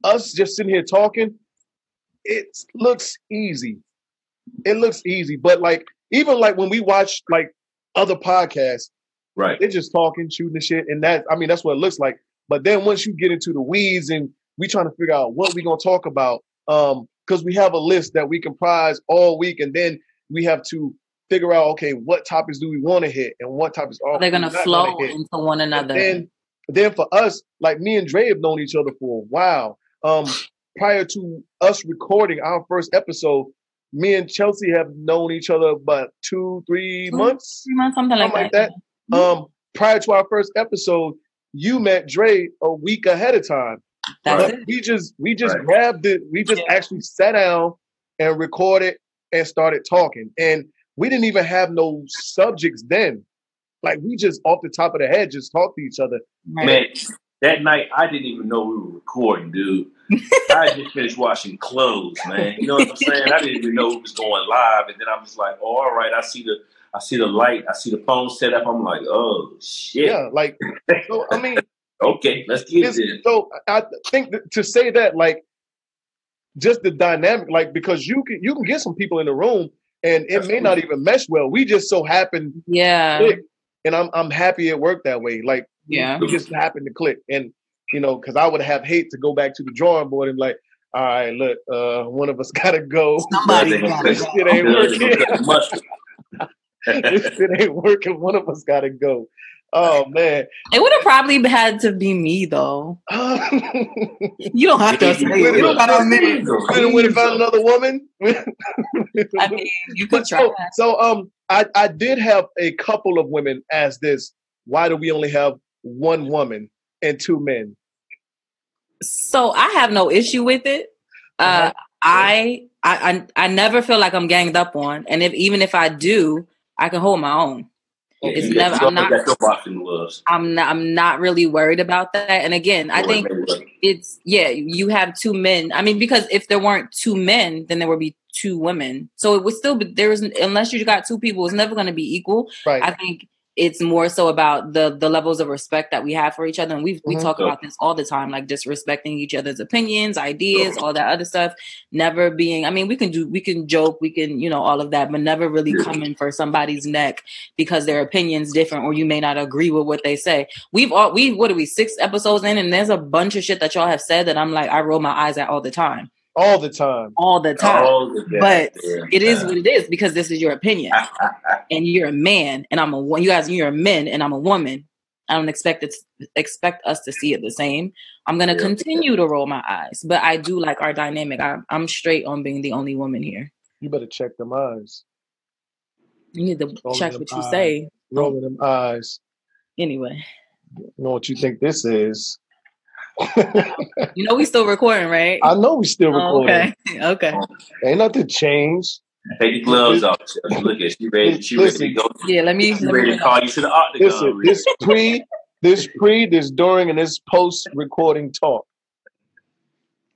us just sitting here talking, it looks easy. It looks easy, but like even like when we watch like other podcasts. Right. they're just talking, shooting the shit, and that I mean that's what it looks like. But then once you get into the weeds and we trying to figure out what we gonna talk about, um, because we have a list that we comprise all week, and then we have to figure out okay, what topics do we want to hit and what topics are They're gonna not flow hit. into one And another. then, then for us, like me and Dre have known each other for a while. Um, prior to us recording our first episode, me and Chelsea have known each other about two, three Two, months. Three months, something like something that. like Um, prior to our first episode, you met Dre a week ahead of time. That's it. we just we just Right. grabbed it. We just Yeah. actually sat down and recorded and started talking. And we didn't even have no subjects then. Like we just off the top of the head just talked to each other. Man, that night I didn't even know we were recording, dude. I just finished washing clothes, man. You know what I'm saying? I didn't even know it was going live, and then I'm just like, oh, all right. I see the, I see the light, I see the phone set up. I'm like, oh shit. Yeah, like so. I mean, Okay, let's get it's, this. so I think that to say that like just the dynamic, like because you can you can get some people in the room and it may not even mesh well. We just so happen Yeah. click, and I'm I'm happy it worked that way. Like Yeah. we just happened to click, and you know, because I would have hate to go back to the drawing board and like, all right, look, uh, one of us gotta go. Somebody They gotta this shit ain't working. cut this shit ain't working. One of us gotta go. Oh man. It would have probably had to be me though. You don't have to say it. You don't gotta admit it. Couldn't would have found another woman. I mean, you could try. so, so um, I I did have a couple of women ask this: Why do we only have one woman and two men? So I have no issue with it. Uh, Uh-huh. I, I I I never feel like I'm ganged up on, and if even if I do, I can hold my own. It's You never- I'm not- got your boxing gloves. I'm not I'm not really worried about that. And again, I think it's yeah, you have two men. I mean, because if there weren't two men, then there would be two women. So it would still be there is unless you got two people, it's never going to be equal. Right. I think it's more so about the the levels of respect that we have for each other, and we we Mhm. talk about this all the time, like disrespecting each other's opinions, ideas, all that other stuff. Never being, I mean, we can do, we can joke, we can, you know, all of that, but never really coming for somebody's neck because their opinion's different or you may not agree with what they say. We've all we what are we six episodes in, and there's a bunch of shit that y'all have said that I'm like I roll my eyes at all the time, All the time. all the time Oh, the but goddamn it is what it is because this is your opinion and you're a man and i'm a wo- you guys you're a men and i'm a woman i don't expect it expect us to see it the same i'm going to Yeah. continue to roll my eyes but i do like our dynamic I, i'm straight on being the only woman here You better check them eyes. you need to Rolling check what you eyes. say Rolling them eyes. anyway You know what you think this is? You know we still recording, right? I know we still Oh, recording. okay. Okay. Ain't nothing changed. Take the gloves off. Look at she ready. She ready to go. Yeah, let me. She Let me ready to call you to the octagon. Listen, this pre, this pre, this during, and this post recording talk.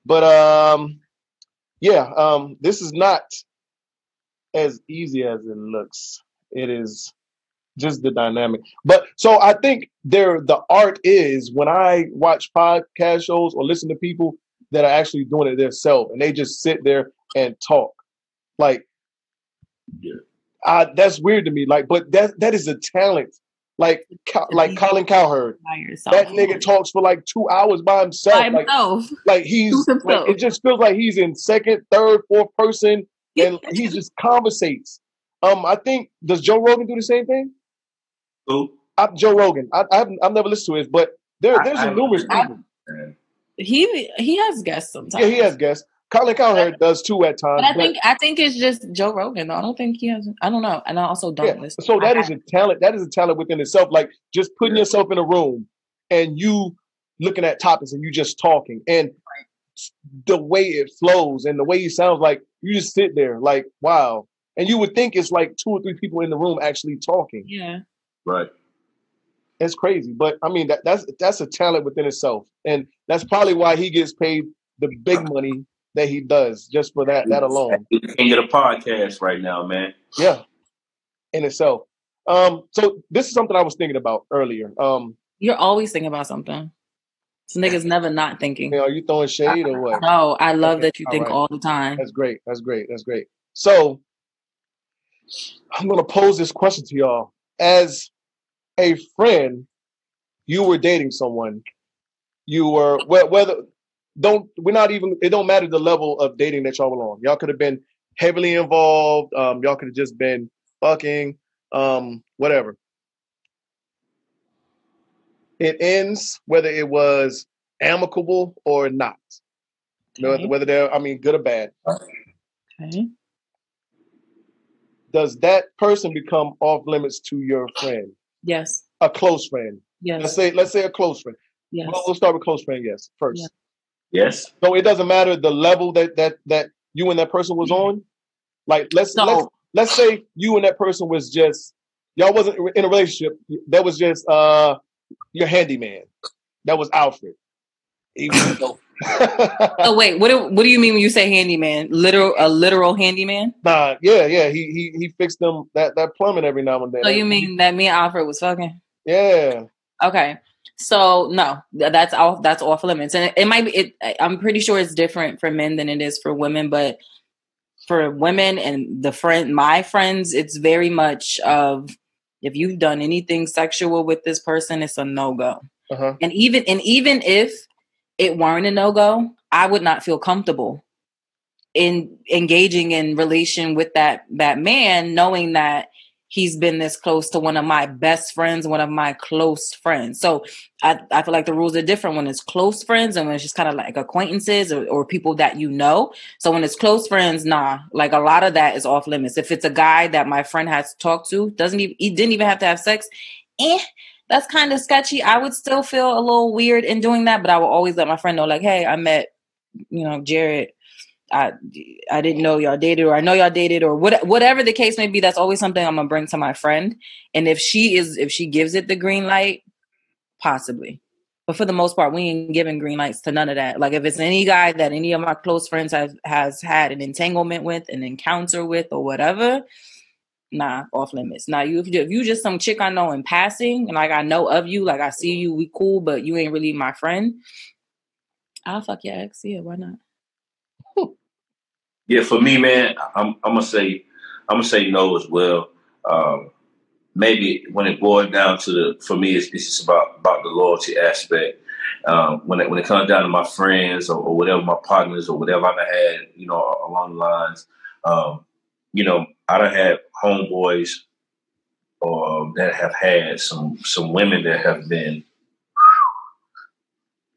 But um, yeah, um, this is not as easy as it looks. It is just the dynamic. But so I think there the art is when I watch podcast shows or listen to people that are actually doing it themselves and they just sit there and talk. Like Yeah. uh, that's weird to me. Like, but that that is a talent. Like Co- like Colin Cowherd. That nigga talks for like two hours by himself. by Like, himself. like he's himself. Like, it just feels like he's in second, third, fourth person, and he just conversates. Um, I think does Joe Rogan do the same thing? Who? I, Joe Rogan. I, I haven't, I've never listened to his, but there, I- there's I- numerous I- people. Man. he he has guests sometimes. Yeah, he has guests. Colin Cowherd does too at times. But I but- think I think it's just Joe Rogan. though. I don't think he has. I don't know, and I also don't Yeah. listen. So that I- is a talent. That is a talent within itself. Like just putting Yeah. yourself in a room and you looking at topics and you just talking and the way it flows and the way he sounds like you just sit there like wow. And you would think it's like two or three people in the room actually talking. yeah. Right. It's crazy, but I mean that that's that's a talent within itself, and that's probably why he gets paid the big money that he does just for that that alone. You can get a podcast right now, man. Yeah, in itself. Um, so this is something I was thinking about earlier. Um, You're always thinking about something. So nigga's never not thinking. you know, are you throwing shade or what? No, I love Okay, that you all think right. all the time. That's great. That's great. That's great. So I'm gonna pose this question to y'all. As a friend, you were dating someone. You were whether don't we're not even it don't matter the level of dating that y'all were on. Y'all could have been heavily involved. Um, y'all could have just been fucking, um, whatever. It ends whether it was amicable or not. Whether- they're, I mean, good or bad. Okay. Does that person become off limits to your friend, Yes. a close friend? Yes. Let's say, let's say a close friend. Yes. Well, we'll start with close friend. Yes, first. Yeah. Yes. So it doesn't matter the level that that that you and that person was on. Like let's So- let's let's say you and that person was just y'all wasn't in a relationship. That was just uh your handyman. That was Alfred. He was, Oh wait, what do what do you mean when you say handyman? Literal a literal handyman? nah, yeah, yeah. He he he fixed them that that plumbing every now and then. So you mean that me and Alfred was fucking? Yeah. Okay. So no, that's off. That's off limits, and it, it might be. It, I'm pretty sure it's different for men than it is for women, but for women and the friend, my friends, it's very much of if you've done anything sexual with this person, it's a no go. Uh-huh. And even and even if it weren't a no go, I would not feel comfortable in engaging in relation with that that man, knowing that he's been this close to one of my best friends, one of my close friends. So I, I feel like the rules are different when it's close friends and when it's just kind of like acquaintances or, or people that you know. So when it's close friends, nah, like a lot of that is off limits. If it's a guy that my friend has talked to, doesn't even he didn't even have to have sex, eh, that's kind of sketchy. I would still feel a little weird in doing that, but I will always let my friend know, like, hey, I met, you know, Jared. I I didn't know y'all dated, or I know y'all dated, or what, whatever the case may be. That's always something I'm gonna bring to my friend. And if she is, if she gives it the green light, possibly. But for the most part, we ain't giving green lights to none of that. Like if it's any guy that any of my close friends have has had an entanglement with, an encounter with, or whatever, nah, off limits. Now you if you if you just some chick I know in passing, and like I know of you, like I see you, we cool, but you ain't really my friend. I'll fuck your ex. Yeah, why not? Yeah, for me, man, I'm I'm gonna say I'm gonna say no as well. Um, maybe when it boils down to the for me, it's, it's just about about the loyalty aspect. Um, when it when it comes down to my friends or, or whatever my partners or whatever I done had, you know, along the lines, um, you know, I don't have homeboys or that have had some some women that have been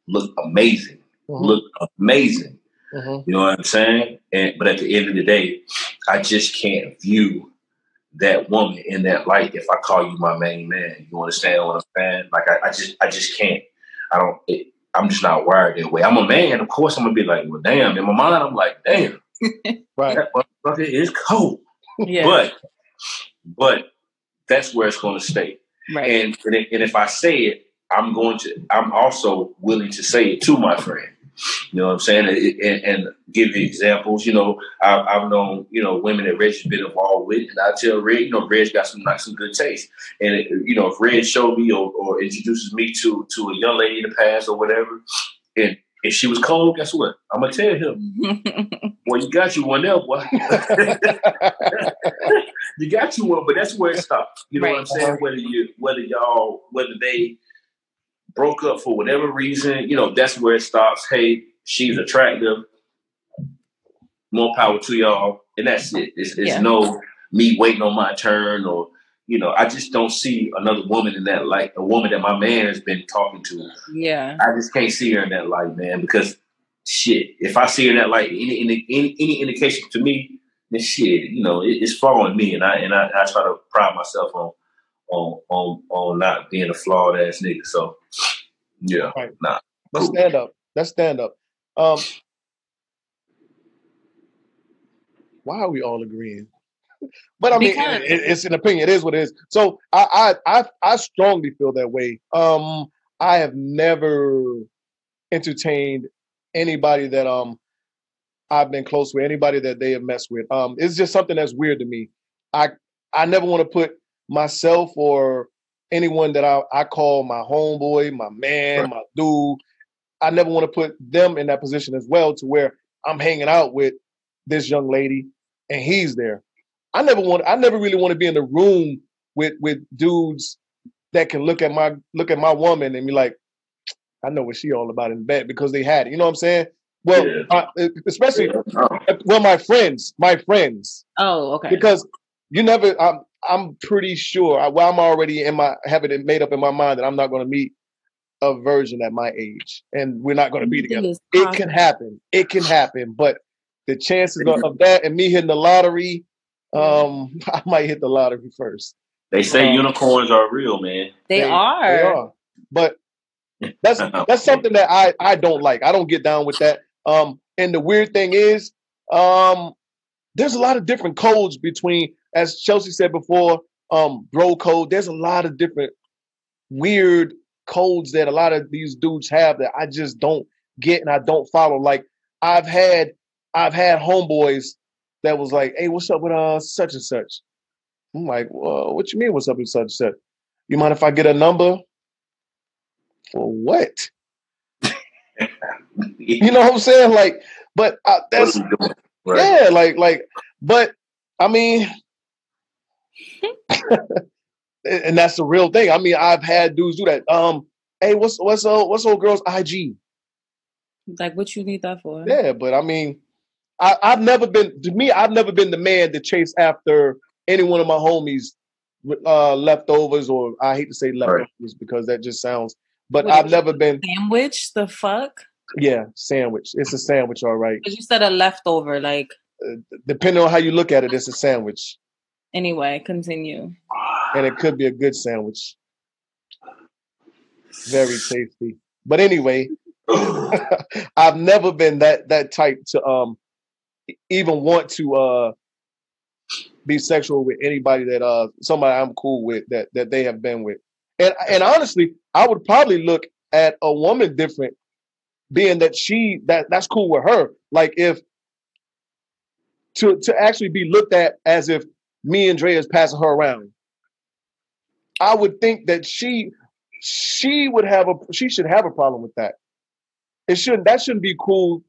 look amazing, Mhm, look amazing. mhm. You know what I'm saying? And but at the end of the day, I just can't view that woman in that light if I call you my main man. You understand what I'm saying? Like I, I just I just can't. I don't it, I'm just not wired that way. I'm a man, of course. I'm gonna be like, well, damn. In my mind, I'm like, damn, Right. that motherfucker is cold. Yeah. But, but that's where it's gonna stay. right. And and if, I say it, I'm going to. I'm also willing to say it to my friend. You know what I'm saying? And, and, and give you examples. You know, I've, I've known you know women that Reg's been involved with, and I tell Reg, you know, Reg's got some like some good taste. And it, you know, if Reg showed me or, or introduces me to to a young lady in the past or whatever, and if she was cold, guess what? I'm gonna tell him, well, you got you one there, boy. you got you one, but that's where it stops. You know what I'm Right. saying? Whether you, whether y'all, whether they broke up for whatever reason, you know, that's where it stops. Hey, she's attractive. More power to y'all, and that's it. It's, it's Yeah. no me waiting on my turn, or you know, I just don't see another woman in that light. A woman that my man has been talking to. yeah. I just can't see her in that light, man. Because shit, if I see her in that light, any any any, any indication to me, then shit, you know, it, it's following me, and I and I, I try to pride myself on on on on not being a flawed ass nigga. So yeah, Right. nah. Let's stand up. Let's stand up. Um, why are we all agreeing? But I mean, Because- it, it's an opinion. It is what it is. So I, I, I, I strongly feel that way. Um, I have never entertained anybody that um I've been close with, anybody that they have messed with. Um, it's just something that's weird to me. I, I never want to put myself or anyone that I, I call my homeboy, my man, Right. my dude. I never want to put them in that position as well to where I'm hanging out with this young lady and he's there. I never want I never really want to be in the room with with dudes that can look at my look at my woman and be like, I know what she all about in bed because they had it. You know what I'm saying? Well, Yeah. uh, especially Oh, well, my friends, my friends, Oh, okay. because you never. I'm I'm pretty sure. I, well, I'm already in my having it made up in my mind that I'm not going to meet a virgin at my age, and we're not going to be Anything together. is It can happen. It can happen, but the chances of, of that and me hitting the lottery, um, I might hit the lottery first. they say Um, unicorns are real, man. They, They- are. They are. But that's that's something that I I don't like. I don't get down with that. Um, and the weird thing is, um, there's a lot of different codes between, as Chelsea said before, um, bro code. There's a lot of different weird codes that a lot of these dudes have that I just don't get and I don't follow. Like I've had I've had homeboys that was like, "Hey, what's up with uh such and such?" I'm like, well, "What you mean? What's up with such and such? You mind if I get a number?" For what? You know what I'm saying? Like, but uh, that's What are we doing? Right. yeah, like like, but I mean, and that's the real thing. I mean, I've had dudes do that. Um, hey, what's what's old what's old girl's IG? Like, what you need that for? Yeah, but I mean, I, I've never been to me. I've never been the man to chase after any one of my homies uh, leftovers, or I hate to say leftovers because that just sounds. But Wait. I've never been. Sandwich? The fuck? Yeah, sandwich. It's a sandwich, all right. Because you said a leftover. Like, Depending on how you look at it, it's a sandwich, anyway, continue. and it could be a good sandwich. Very tasty. But anyway, I've never been that that type to um even want to uh be sexual with anybody that uh somebody I'm cool with that that they have been with. And and honestly, I would probably look at a woman different being that she that that's cool with her. Like if to to actually be looked at as if me and Dre is passing her around. I would think that she she would have a she should have a problem with that. It shouldn't that shouldn't be cool,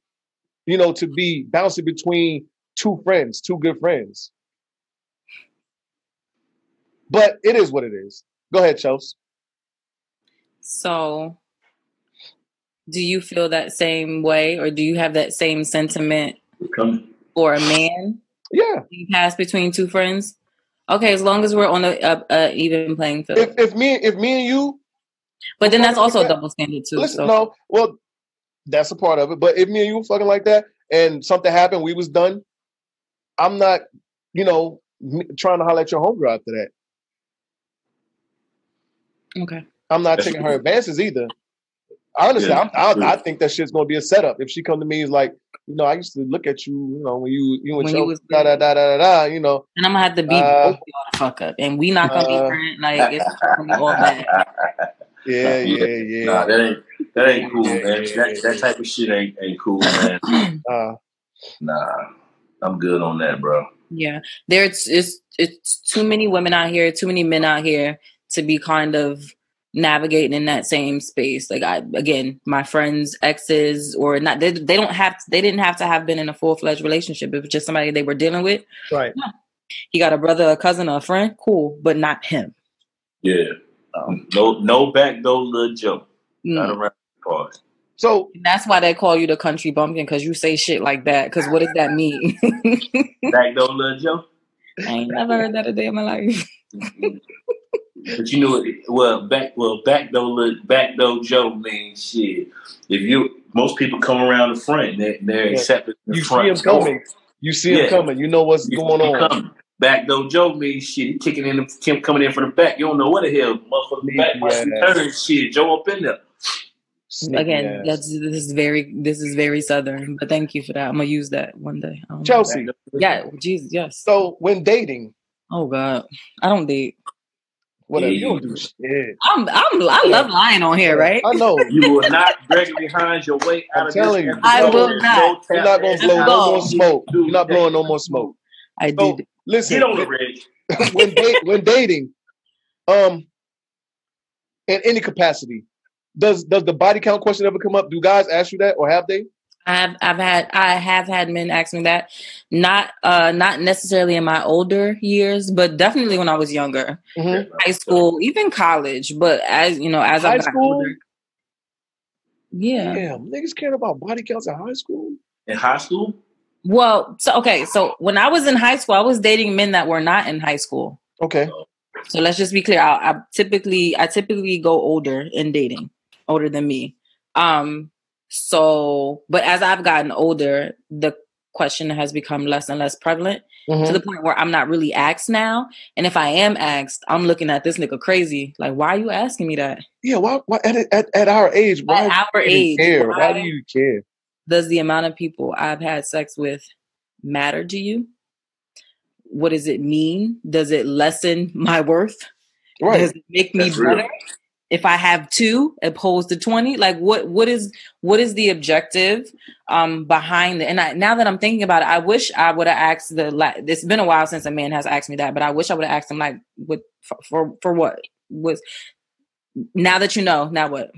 you know, to be bouncing between two friends, two good friends. But it is what it is. Go ahead, Chelsea. So, do you feel that same way, or do you have that same sentiment for a man? Yeah. You pass between two friends? Okay, as long as we're on a, a, a even playing field. If if me if me and you but then that's also a double standard too. listen, so. no, well, that's a part of it. But if me and you were fucking like that and something happened, we was done. I'm not, you know, trying to holler at your homegirl after that. Okay. I'm not That's taking her advances either. honestly, Yeah, I, I. I think that shit's gonna be a setup. If she come to me, is like, you know, I used to look at you, you know, when you you and When you was- da da da da da da, you know, And I'm gonna have to beat Uh, both y'all the fuck up, and we not gonna uh, be friends. Like it's gonna be all bad. yeah, yeah, Yeah. yeah. Nah, that ain't that ain't cool, man. that that type of shit ain't ain't cool, man. Uh, Nah, I'm good on that, bro. Yeah, there's it's it's too many women out here, too many men out here to be kind of navigating in that same space. Like I again, my friends' exes or not, they they don't have they didn't have to have been in a full fledged relationship. It was just somebody they were dealing with. right. He got a brother, a cousin, or a friend, cool, but not him. Yeah. No no back door little Joe. Mm. Not around the. So And that's why they call you the country bumpkin because you say shit like that. Because what does that mean? Back door little Joe. I ain't never heard that a day in my life. But you know what? Well, back well, back door look, back door Joe means shit. If you most people come around the front, they, they're Yeah. accepting the you see front him door. coming. You see him Yeah. coming. You know what's You- going you on. coming. Back door Joe means shit. He kicking in, the, him coming in from the back. You don't know what the hell, motherfucker. Back must be Yeah. turn shit. Joe up in there. Sneaky Again, ass. that's this is very this is very southern. But thank you for that. I'm gonna use that one day. Um, Chelsea. Yeah, Jesus, yes. So when dating, Oh God, I don't date. whatever Yeah, you don't do shit. I'm I'm I love lying on here, right? I know. You will not drag behind your way out I'm of telling this. you. I will not. no You're not gonna dance. blow no go. more smoke. You're not blowing no more smoke. I So did. listen, Get on the ridge. when date, when dating, um, in any capacity, does does the body count question ever come up? Do guys ask you that, or have they? I've I've had I have had men ask me that, not uh not necessarily in my older years, but definitely when I was younger, Mhm. high school, even college. But as you know, as High I got school? older, yeah. Damn, niggas cared about body counts in high school. In high school? Well, so okay, so when I was in high school, I was dating men that were not in high school. Okay, So let's just be clear. I, I typically I typically go older in dating, older than me. Um. So, but as I've gotten older, the question has become less and less prevalent Mhm. to the point where I'm not really asked now. And if I am asked, I'm looking at this nigga crazy. Like, why are you asking me that? yeah. Why? why at, at at our age, why At our age, care? Why do you care? Does the amount of people I've had sex with matter to you? What does it mean? Does it lessen my worth? Right. Does it make me That's real. If I have two opposed to twenty? Like what what is what is the objective um behind it? And I, now that I'm thinking about it, I wish I would have asked the. la- It's been a while since a man has asked me that, but I wish I would have asked him like, what for for, for what was. Now that you know, now what?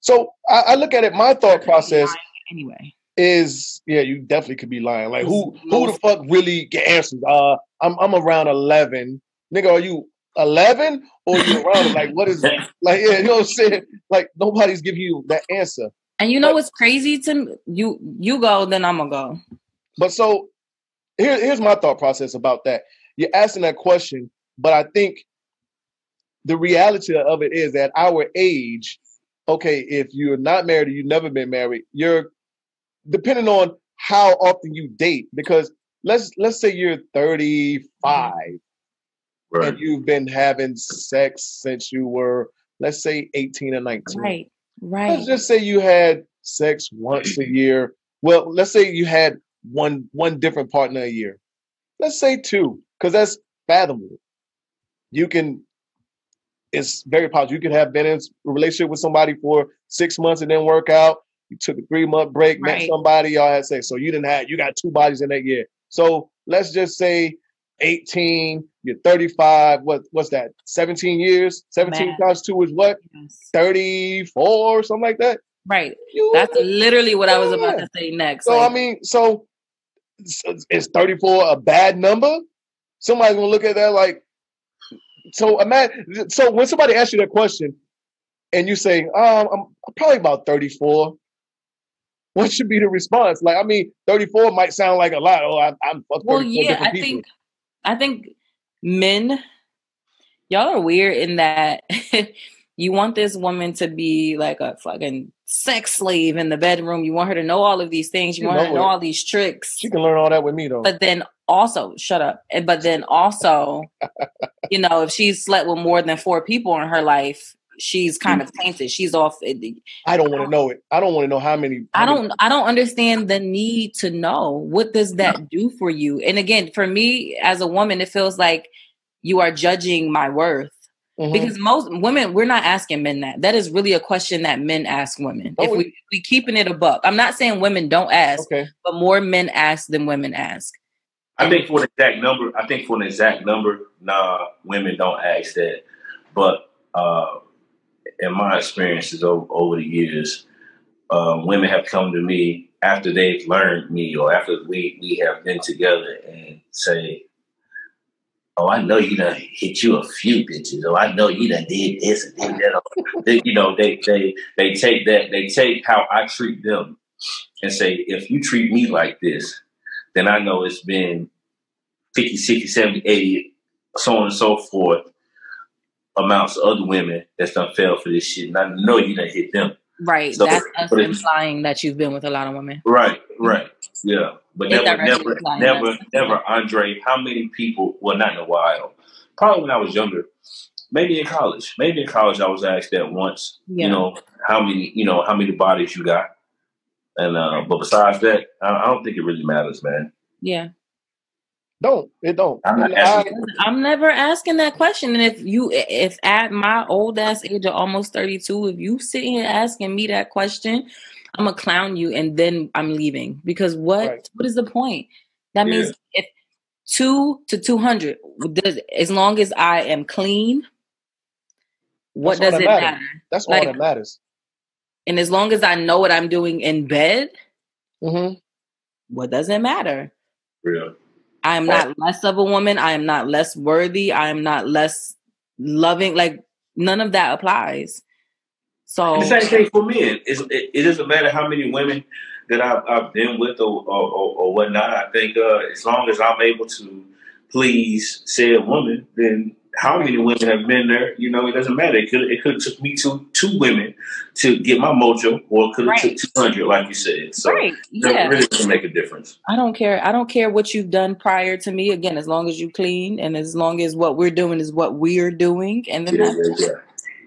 So I, I look at it. My thought process Anyway, is yeah, you definitely could be lying. Like who who the fuck really get answers? Uh, I'm I'm around eleven, nigga. Are you eleven or you around? it? Like what is like? Yeah, you know what I'm saying? Like nobody's giving you that answer. and you know what's crazy to me? You you go, then I'm gonna go. But so here, here's my thought process about that. You're asking that question, but I think the reality of it is at our age, okay, if you're not married or you've never been married, you're depending on how often you date, because let's let's say you're 35 Right. and you've been having sex since you were, let's say 18 or 19. Right, right. Let's just say you had sex once a year. Well, let's say you had one one different partner a year. Let's say two, because that's fathomable. You can. It's very possible. You could have been in a relationship with somebody for six months and then work out. You took a three month break, met somebody, y'all had sex. So you didn't have you got two bodies in that year. So let's just say 18, you're 35. What what's that? 17 years? 17 Math. times two is what? Yes. 34 or something like that. Right. You That's literally what I was about to say next. so Like, I mean, so s- is 34 a bad number? Somebody's gonna look at that like so imagine so when somebody asks you that question and you say, um, I'm probably about 34. What should be the response? Like, I mean, 34 might sound like a lot. Oh, I, I'm 34 well, yeah, different I people. think, I think men, y'all are weird in that you want this woman to be like a fucking sex slave in the bedroom. You want her to know all of these things. You, You want her to know know it. all these tricks. She can learn all that with me though. but then also, shut up. And but then also, you know, if she's slept with more than four people in her life, she's kind of tainted. She's off. I don't want to know it. I don't want to know how many. How I don't. Many, I don't understand the need to know. What does that do for you? And again, for me as a woman, it feels like you are judging my worth. Mm-hmm. Because most women, we're not asking men that. That is really a question that men ask women. Oh, if we, we keeping it a buck, I'm not saying women don't ask, okay. but more men ask than women ask. I think for an exact number, I think for an exact number, nah, women don't ask that. But uh, in my experiences over, over the years, um, women have come to me after they've learned me or after we, we have been together and say, Oh, I know you done hit you a few bitches. Oh, I know you done did this and did that. they, you know, they they they take that, they take how I treat them and say, if you treat me like this, then I know it's been 50, 60, 70, 80, so on and so forth amounts of other women that's done fell for this shit. And I know you didn't hit them. Right. So, that's us implying that you've been with a lot of women. Right, right. Yeah. But never, never, never, never, Andre, how many people, well, not in a while, probably when I was younger, maybe in college, maybe in college, I was asked that once, yeah. you know, how many, you know, how many bodies you got. And, uh, but besides that, I, I don't think it really matters, man. Yeah. Don't it don't? I'm, I, I'm, never asking that question. And if you, if at my old ass age of almost 32, if you sitting here asking me that question, I'm gonna clown you and then I'm leaving because what? Right. What is the point? That yeah. means if two to 200, does as long as I am clean, what That's does it matter? That's like, all that matters. And as long as I know what I'm doing in bed, mm-hmm. what does it matter? Yeah. I am not less of a woman. I am not less worthy. I am not less loving. Like none of that applies. So the same thing for men. It's, it, it doesn't matter how many women that I've, I've been with or, or, or, whatnot. I think uh, as long as I'm able to please said woman, then how many women have been there? You know, it doesn't matter. It could it could have took me to two women to get my mojo, or it could have right. took two hundred, like you said. So right. yeah. really doesn't make a difference. I don't care. I don't care what you've done prior to me. Again, as long as you clean and as long as what we're doing is what we're doing, and then yeah, yeah, yeah.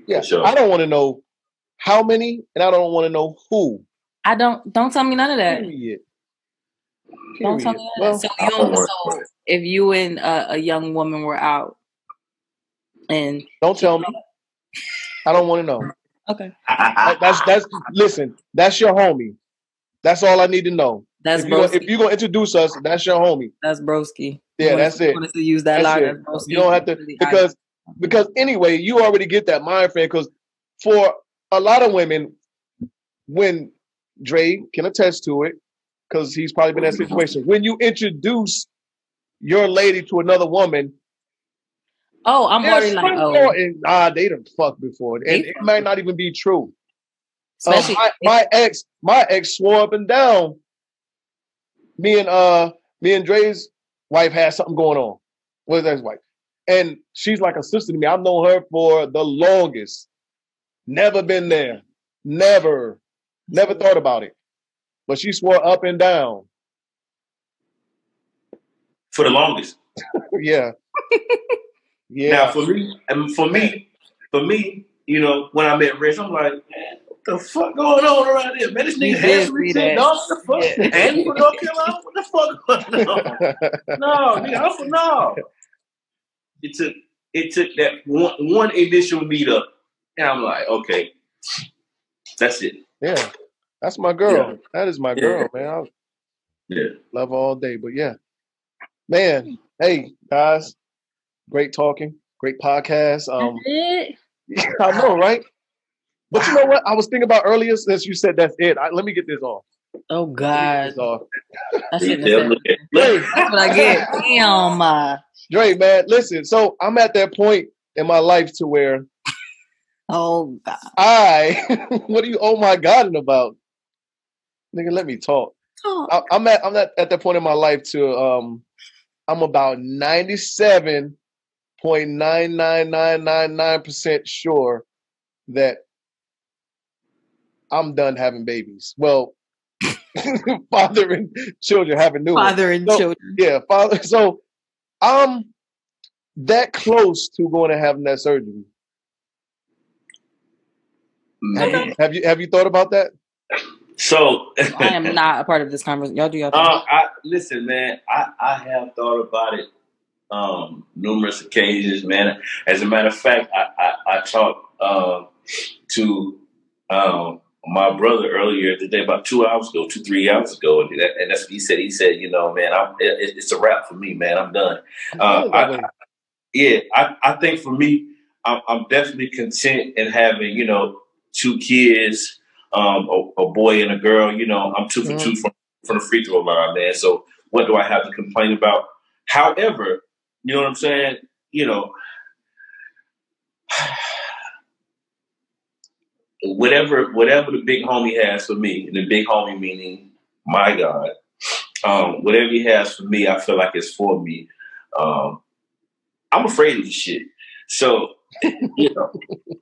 yeah. Sure. I don't want to know how many, and I don't want to know who. I don't. Don't tell me none of that. Period. Don't tell me well, so, you so if you and a, a young woman were out and don't tell me. I don't want to know. Okay. That's that's listen. That's your homie. That's all I need to know. That's if you're, gonna, if you're gonna introduce us, that's your homie. That's broski. Yeah, that's it. to use that line. You don't have to because because anyway, you already get that mind frame. Because for a lot of women, when Dre can attest to it, because he's probably been in that situation. When you introduce your lady to another woman, Oh, I'm already like, oh, and, ah, they done fucked before, and it might not even be true. Um, my, my ex, my ex swore up and down. Me and uh, me and Dre's wife had something going on. What is that wife? And she's like a sister to me. I've known her for the longest. Never been there. Never. Never thought about it. But she swore up and down. For the longest. yeah. Yeah. Now for me, and for me, for me, you know, when I met Rich, I'm like, man, what the fuck going on around here? Man, this nigga has. What the fuck? Yeah. And from North Carolina? What the fuck going on? no, nigga, I'm from no. It took it took that one one initial meetup, and I'm like, okay, that's it. Yeah, that's my girl. Yeah. That is my girl, yeah. man. I yeah, love all day, but yeah, man. Hey guys, Great talking. Great podcast. Um, I know, right? But you know what? I was thinking about earlier since you said that's it. I, let me get this off. Oh God. Off. That's, that's what I get. Damn. Uh, Dre, man, listen. So I'm at that point in my life to where Oh God. I what are you oh my God about? Nigga, let me talk. Oh. I, am at I'm at, at that point in my life to um I'm about 97 0.99999% sure that I'm done having babies. Well, father and children having new father ones. and so, children. Yeah, father. So I'm that close to going to having that surgery. Have you, have you have you thought about that? So I am not a part of this conversation. Y'all do your thing. Uh, I listen, man. I, I have thought about it um, numerous occasions, man. As a matter of fact, I I, I talked um, to um, my brother earlier today, about two hours ago, two three hours ago, and, that, and that's what he said. He said, you know, man, I'm, it, it's a wrap for me, man. I'm done. Uh, I, yeah, I, I think for me, I'm, I'm definitely content in having, you know, two kids, um, a, a boy and a girl. You know, I'm 2 for Mhm. two from, from the free throw line, man. So what do I have to complain about? However, you know what I'm saying? You know, whatever whatever the big homie has for me, and the big homie meaning my God, um, whatever he has for me, I feel like it's for me. Um, I'm afraid of this shit. So, you know,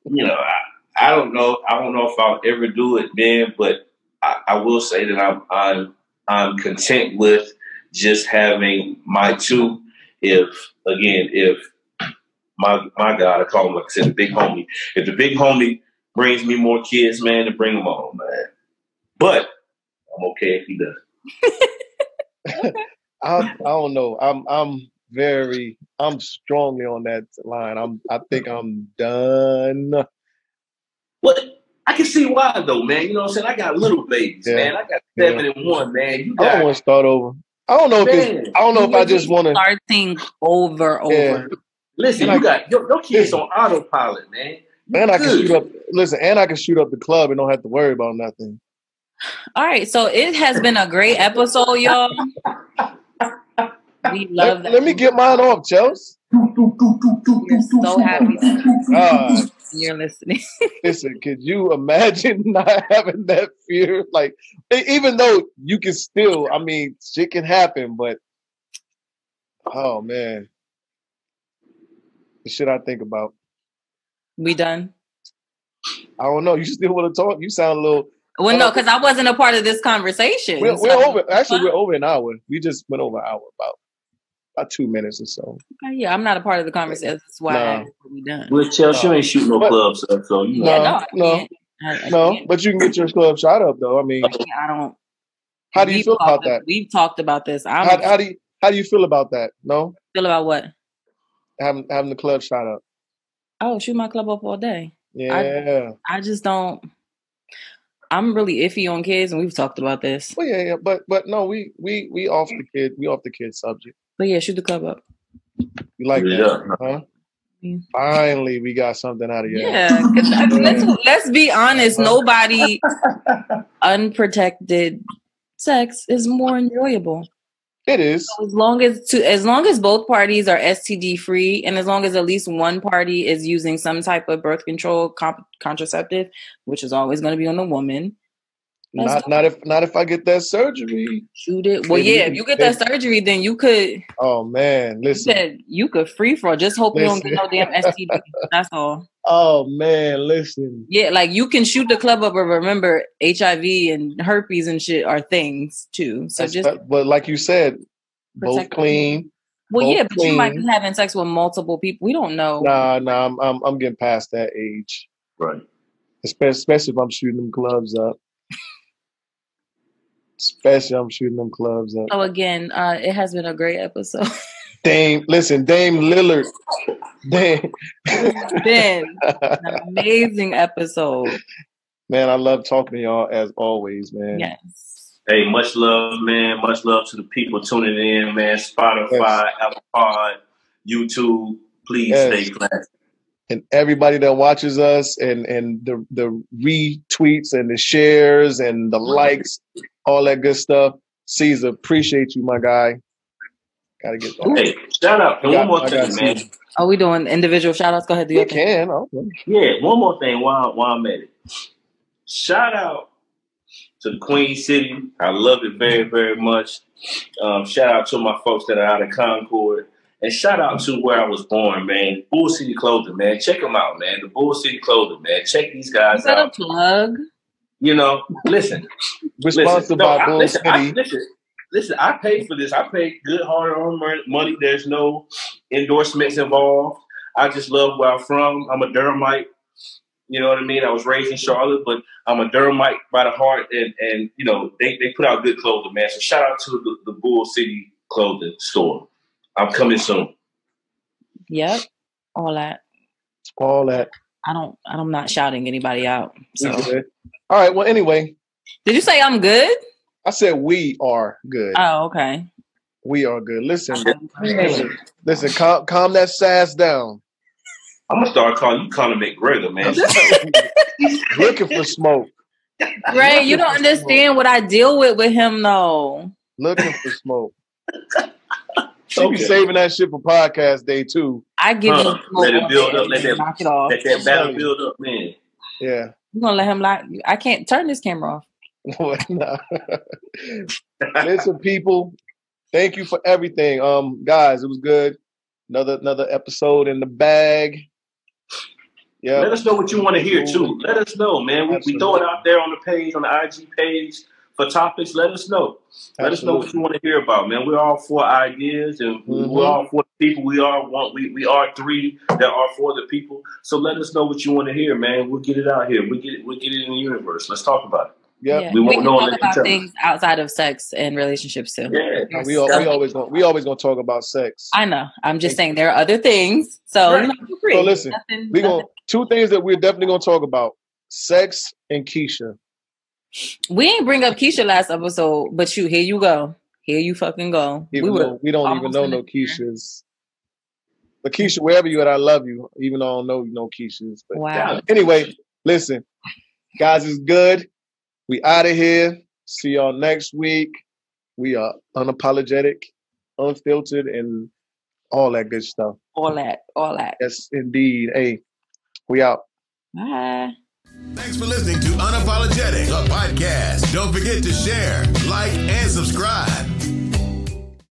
you know, I, I don't know. I don't know if I'll ever do it then, but I, I will say that I'm I'm I'm content with just having my two. If again, if my my God, I call him like I said, the big homie. If the big homie brings me more kids, man, to bring them on, man. But I'm okay if he does. I, I don't know. I'm I'm very I'm strongly on that line. I'm I think I'm done. What? I can see why though, man. You know what I'm saying? I got little babies, Yeah. man. I got seven and one, man. You I don't got want to start over. I don't know if it's. I don't know if I just want to. starting over, over. Yeah. Listen, Like- you got your, your kids on autopilot, man. You And I can shoot up. Listen, and I can shoot up the club and don't have to worry about nothing. All right, so it has been a great episode, y'all. We love Let, that. let me get mine off, Chelsea. We're so happy that God, you're listening. listen, could you imagine not having that fear? Like, even though you can still, I mean, shit can happen, but oh man, the shit I think about. We done. I don't know. You still want to talk? You sound a little. Well, no, uh, because I wasn't a part of this conversation. We're, so- we're over. Actually, we're over an hour. We just went over an hour, about about two minutes or so. Yeah, I'm not a part of the conversation. That's why No. we done. Well, Chelsea, you ain't shooting no But- clubs, up, so you know. Yeah, No, no, I no, can't. I, I No, but you can get your club shot up though. I mean, I don't. how do you feel about talked- that? We've talked about this. I How, don't how do you how do you feel about that? No, feel about what? having having the club shot up. Oh, shoot my club up all day. Yeah. I just don't. I'm really iffy on kids, and we've talked about this. well, yeah, yeah, but but no, we we we off the kid, we off the kid subject. But yeah, shoot the club up. You like Yeah. that, huh? Yeah. Finally, we got something out of you. Yeah, 'cause I- let's let's be honest. Uh-huh. Nobody unprotected sex is more enjoyable. It is. As long as to as long as both parties are STD free, and as long as at least one party is using some type of birth control comp- contraceptive, which is always going to be on the woman, Let's Not not if not if I get that surgery. shoot it. Well, yeah, if you get that surgery, then you could Oh man, you listen. said you could free for. it. Just hope you don't get no damn STD. That's all. Oh man, listen. Yeah, like you can shoot the club up, but remember HIV and herpes and shit are things too. So That's- just but, but like you said, both Protect the clean. well, both yeah, but you might be having sex with multiple people. We don't know. Nah, nah, I'm I'm, I'm getting past that age. Right. Especially, especially if I'm shooting them clubs up. Especially I'm shooting them clubs up. So again, uh, it has been a great episode. Dame, listen, Dame Lillard. Dame. it's been an amazing episode. man, I love talking to y'all as always, man. Yes. Hey, much love, man. Much love to the people tuning in, man. Spotify, Yes. Apple Pod, YouTube. Please Yes. stay classy. And everybody that watches us and and the the retweets and the shares and the likes, all that good stuff. Caesar, appreciate you, my guy. Gotta get Hey, shout out. And I one more I thing, man. Caesar. Are we doing individual shout outs? Go ahead, do You your thing. can. Okay. Yeah, one more thing while, while I'm at it. Shout out to the Queen City. I love it very, very much. Um, shout out to my folks that are out of Concord. And shout out to where I was born, man. Bull City Clothing, man. Check them out, man. The Bull City Clothing, man. Check these Is guys that a out. plug? You know, listen. We're listen. sponsored No, by I- Bull listen, I- City. listen, listen, I paid for this. I paid good hard earned money. There's no endorsements involved. I just love where I'm from. I'm a Durhamite. You know what I mean? I was raised in Charlotte, but I'm a Durhamite by the heart, and and you know they, they put out good clothing, man. So shout out to the, the Bull City Clothing Store. I'm coming soon. Yep, all that. All that. I don't. I'm not shouting anybody out. So. All right. Well, anyway. Did you say I'm good? I said we are good. Oh, okay. We are good. Listen, listen, listen calm, calm that sass down. I'm gonna start calling you Conor McGregor, man. Looking for smoke. Ray, you don't understand what I deal with with him, though. Looking for smoke. She okay. be saving that shit for podcast day too. I give huh. him let it build up, let that knock it off. Let that battle build up, man. Yeah. You gonna let him like I can't turn this camera off. Listen, people, thank you for everything. Um, guys, it was good. Another another episode in the bag. Yeah. Let us know what you want to hear too. Let us know, man. We, we, throw it out there on the page, on the IG page for topics. Let us know. Let us know what you want to hear about, man. We're all for ideas and mm-hmm. we're all for the people. We are one we, we are three that are for the people. So let us know what you want to hear, man. We'll get it out here. We get it we'll get it in the universe. Let's talk about it. Yep. Yeah, we, we won't know talk about things outside of sex and relationships too. Yeah, we, all, we always gonna, we always gonna talk about sex. I know. I'm just saying there are other things. So, right. so listen, nothing, we gonna two things that we're definitely gonna talk about: sex and Keisha. We ain't bring up Keisha last episode, but you here you go. Here you fucking go. Even we, we don't even know no Keisha's. But Keisha, wherever you at, I love you. Even though I don't know you know Keisha's. But wow. Anyway, listen, guys, it's good. We out of here. See y'all next week. We are unapologetic, unfiltered, and all that good stuff. All that, all that. Yes, indeed. Hey, we out. Bye. Thanks for listening to Unapologetic, a podcast. Don't forget to share, like, and subscribe.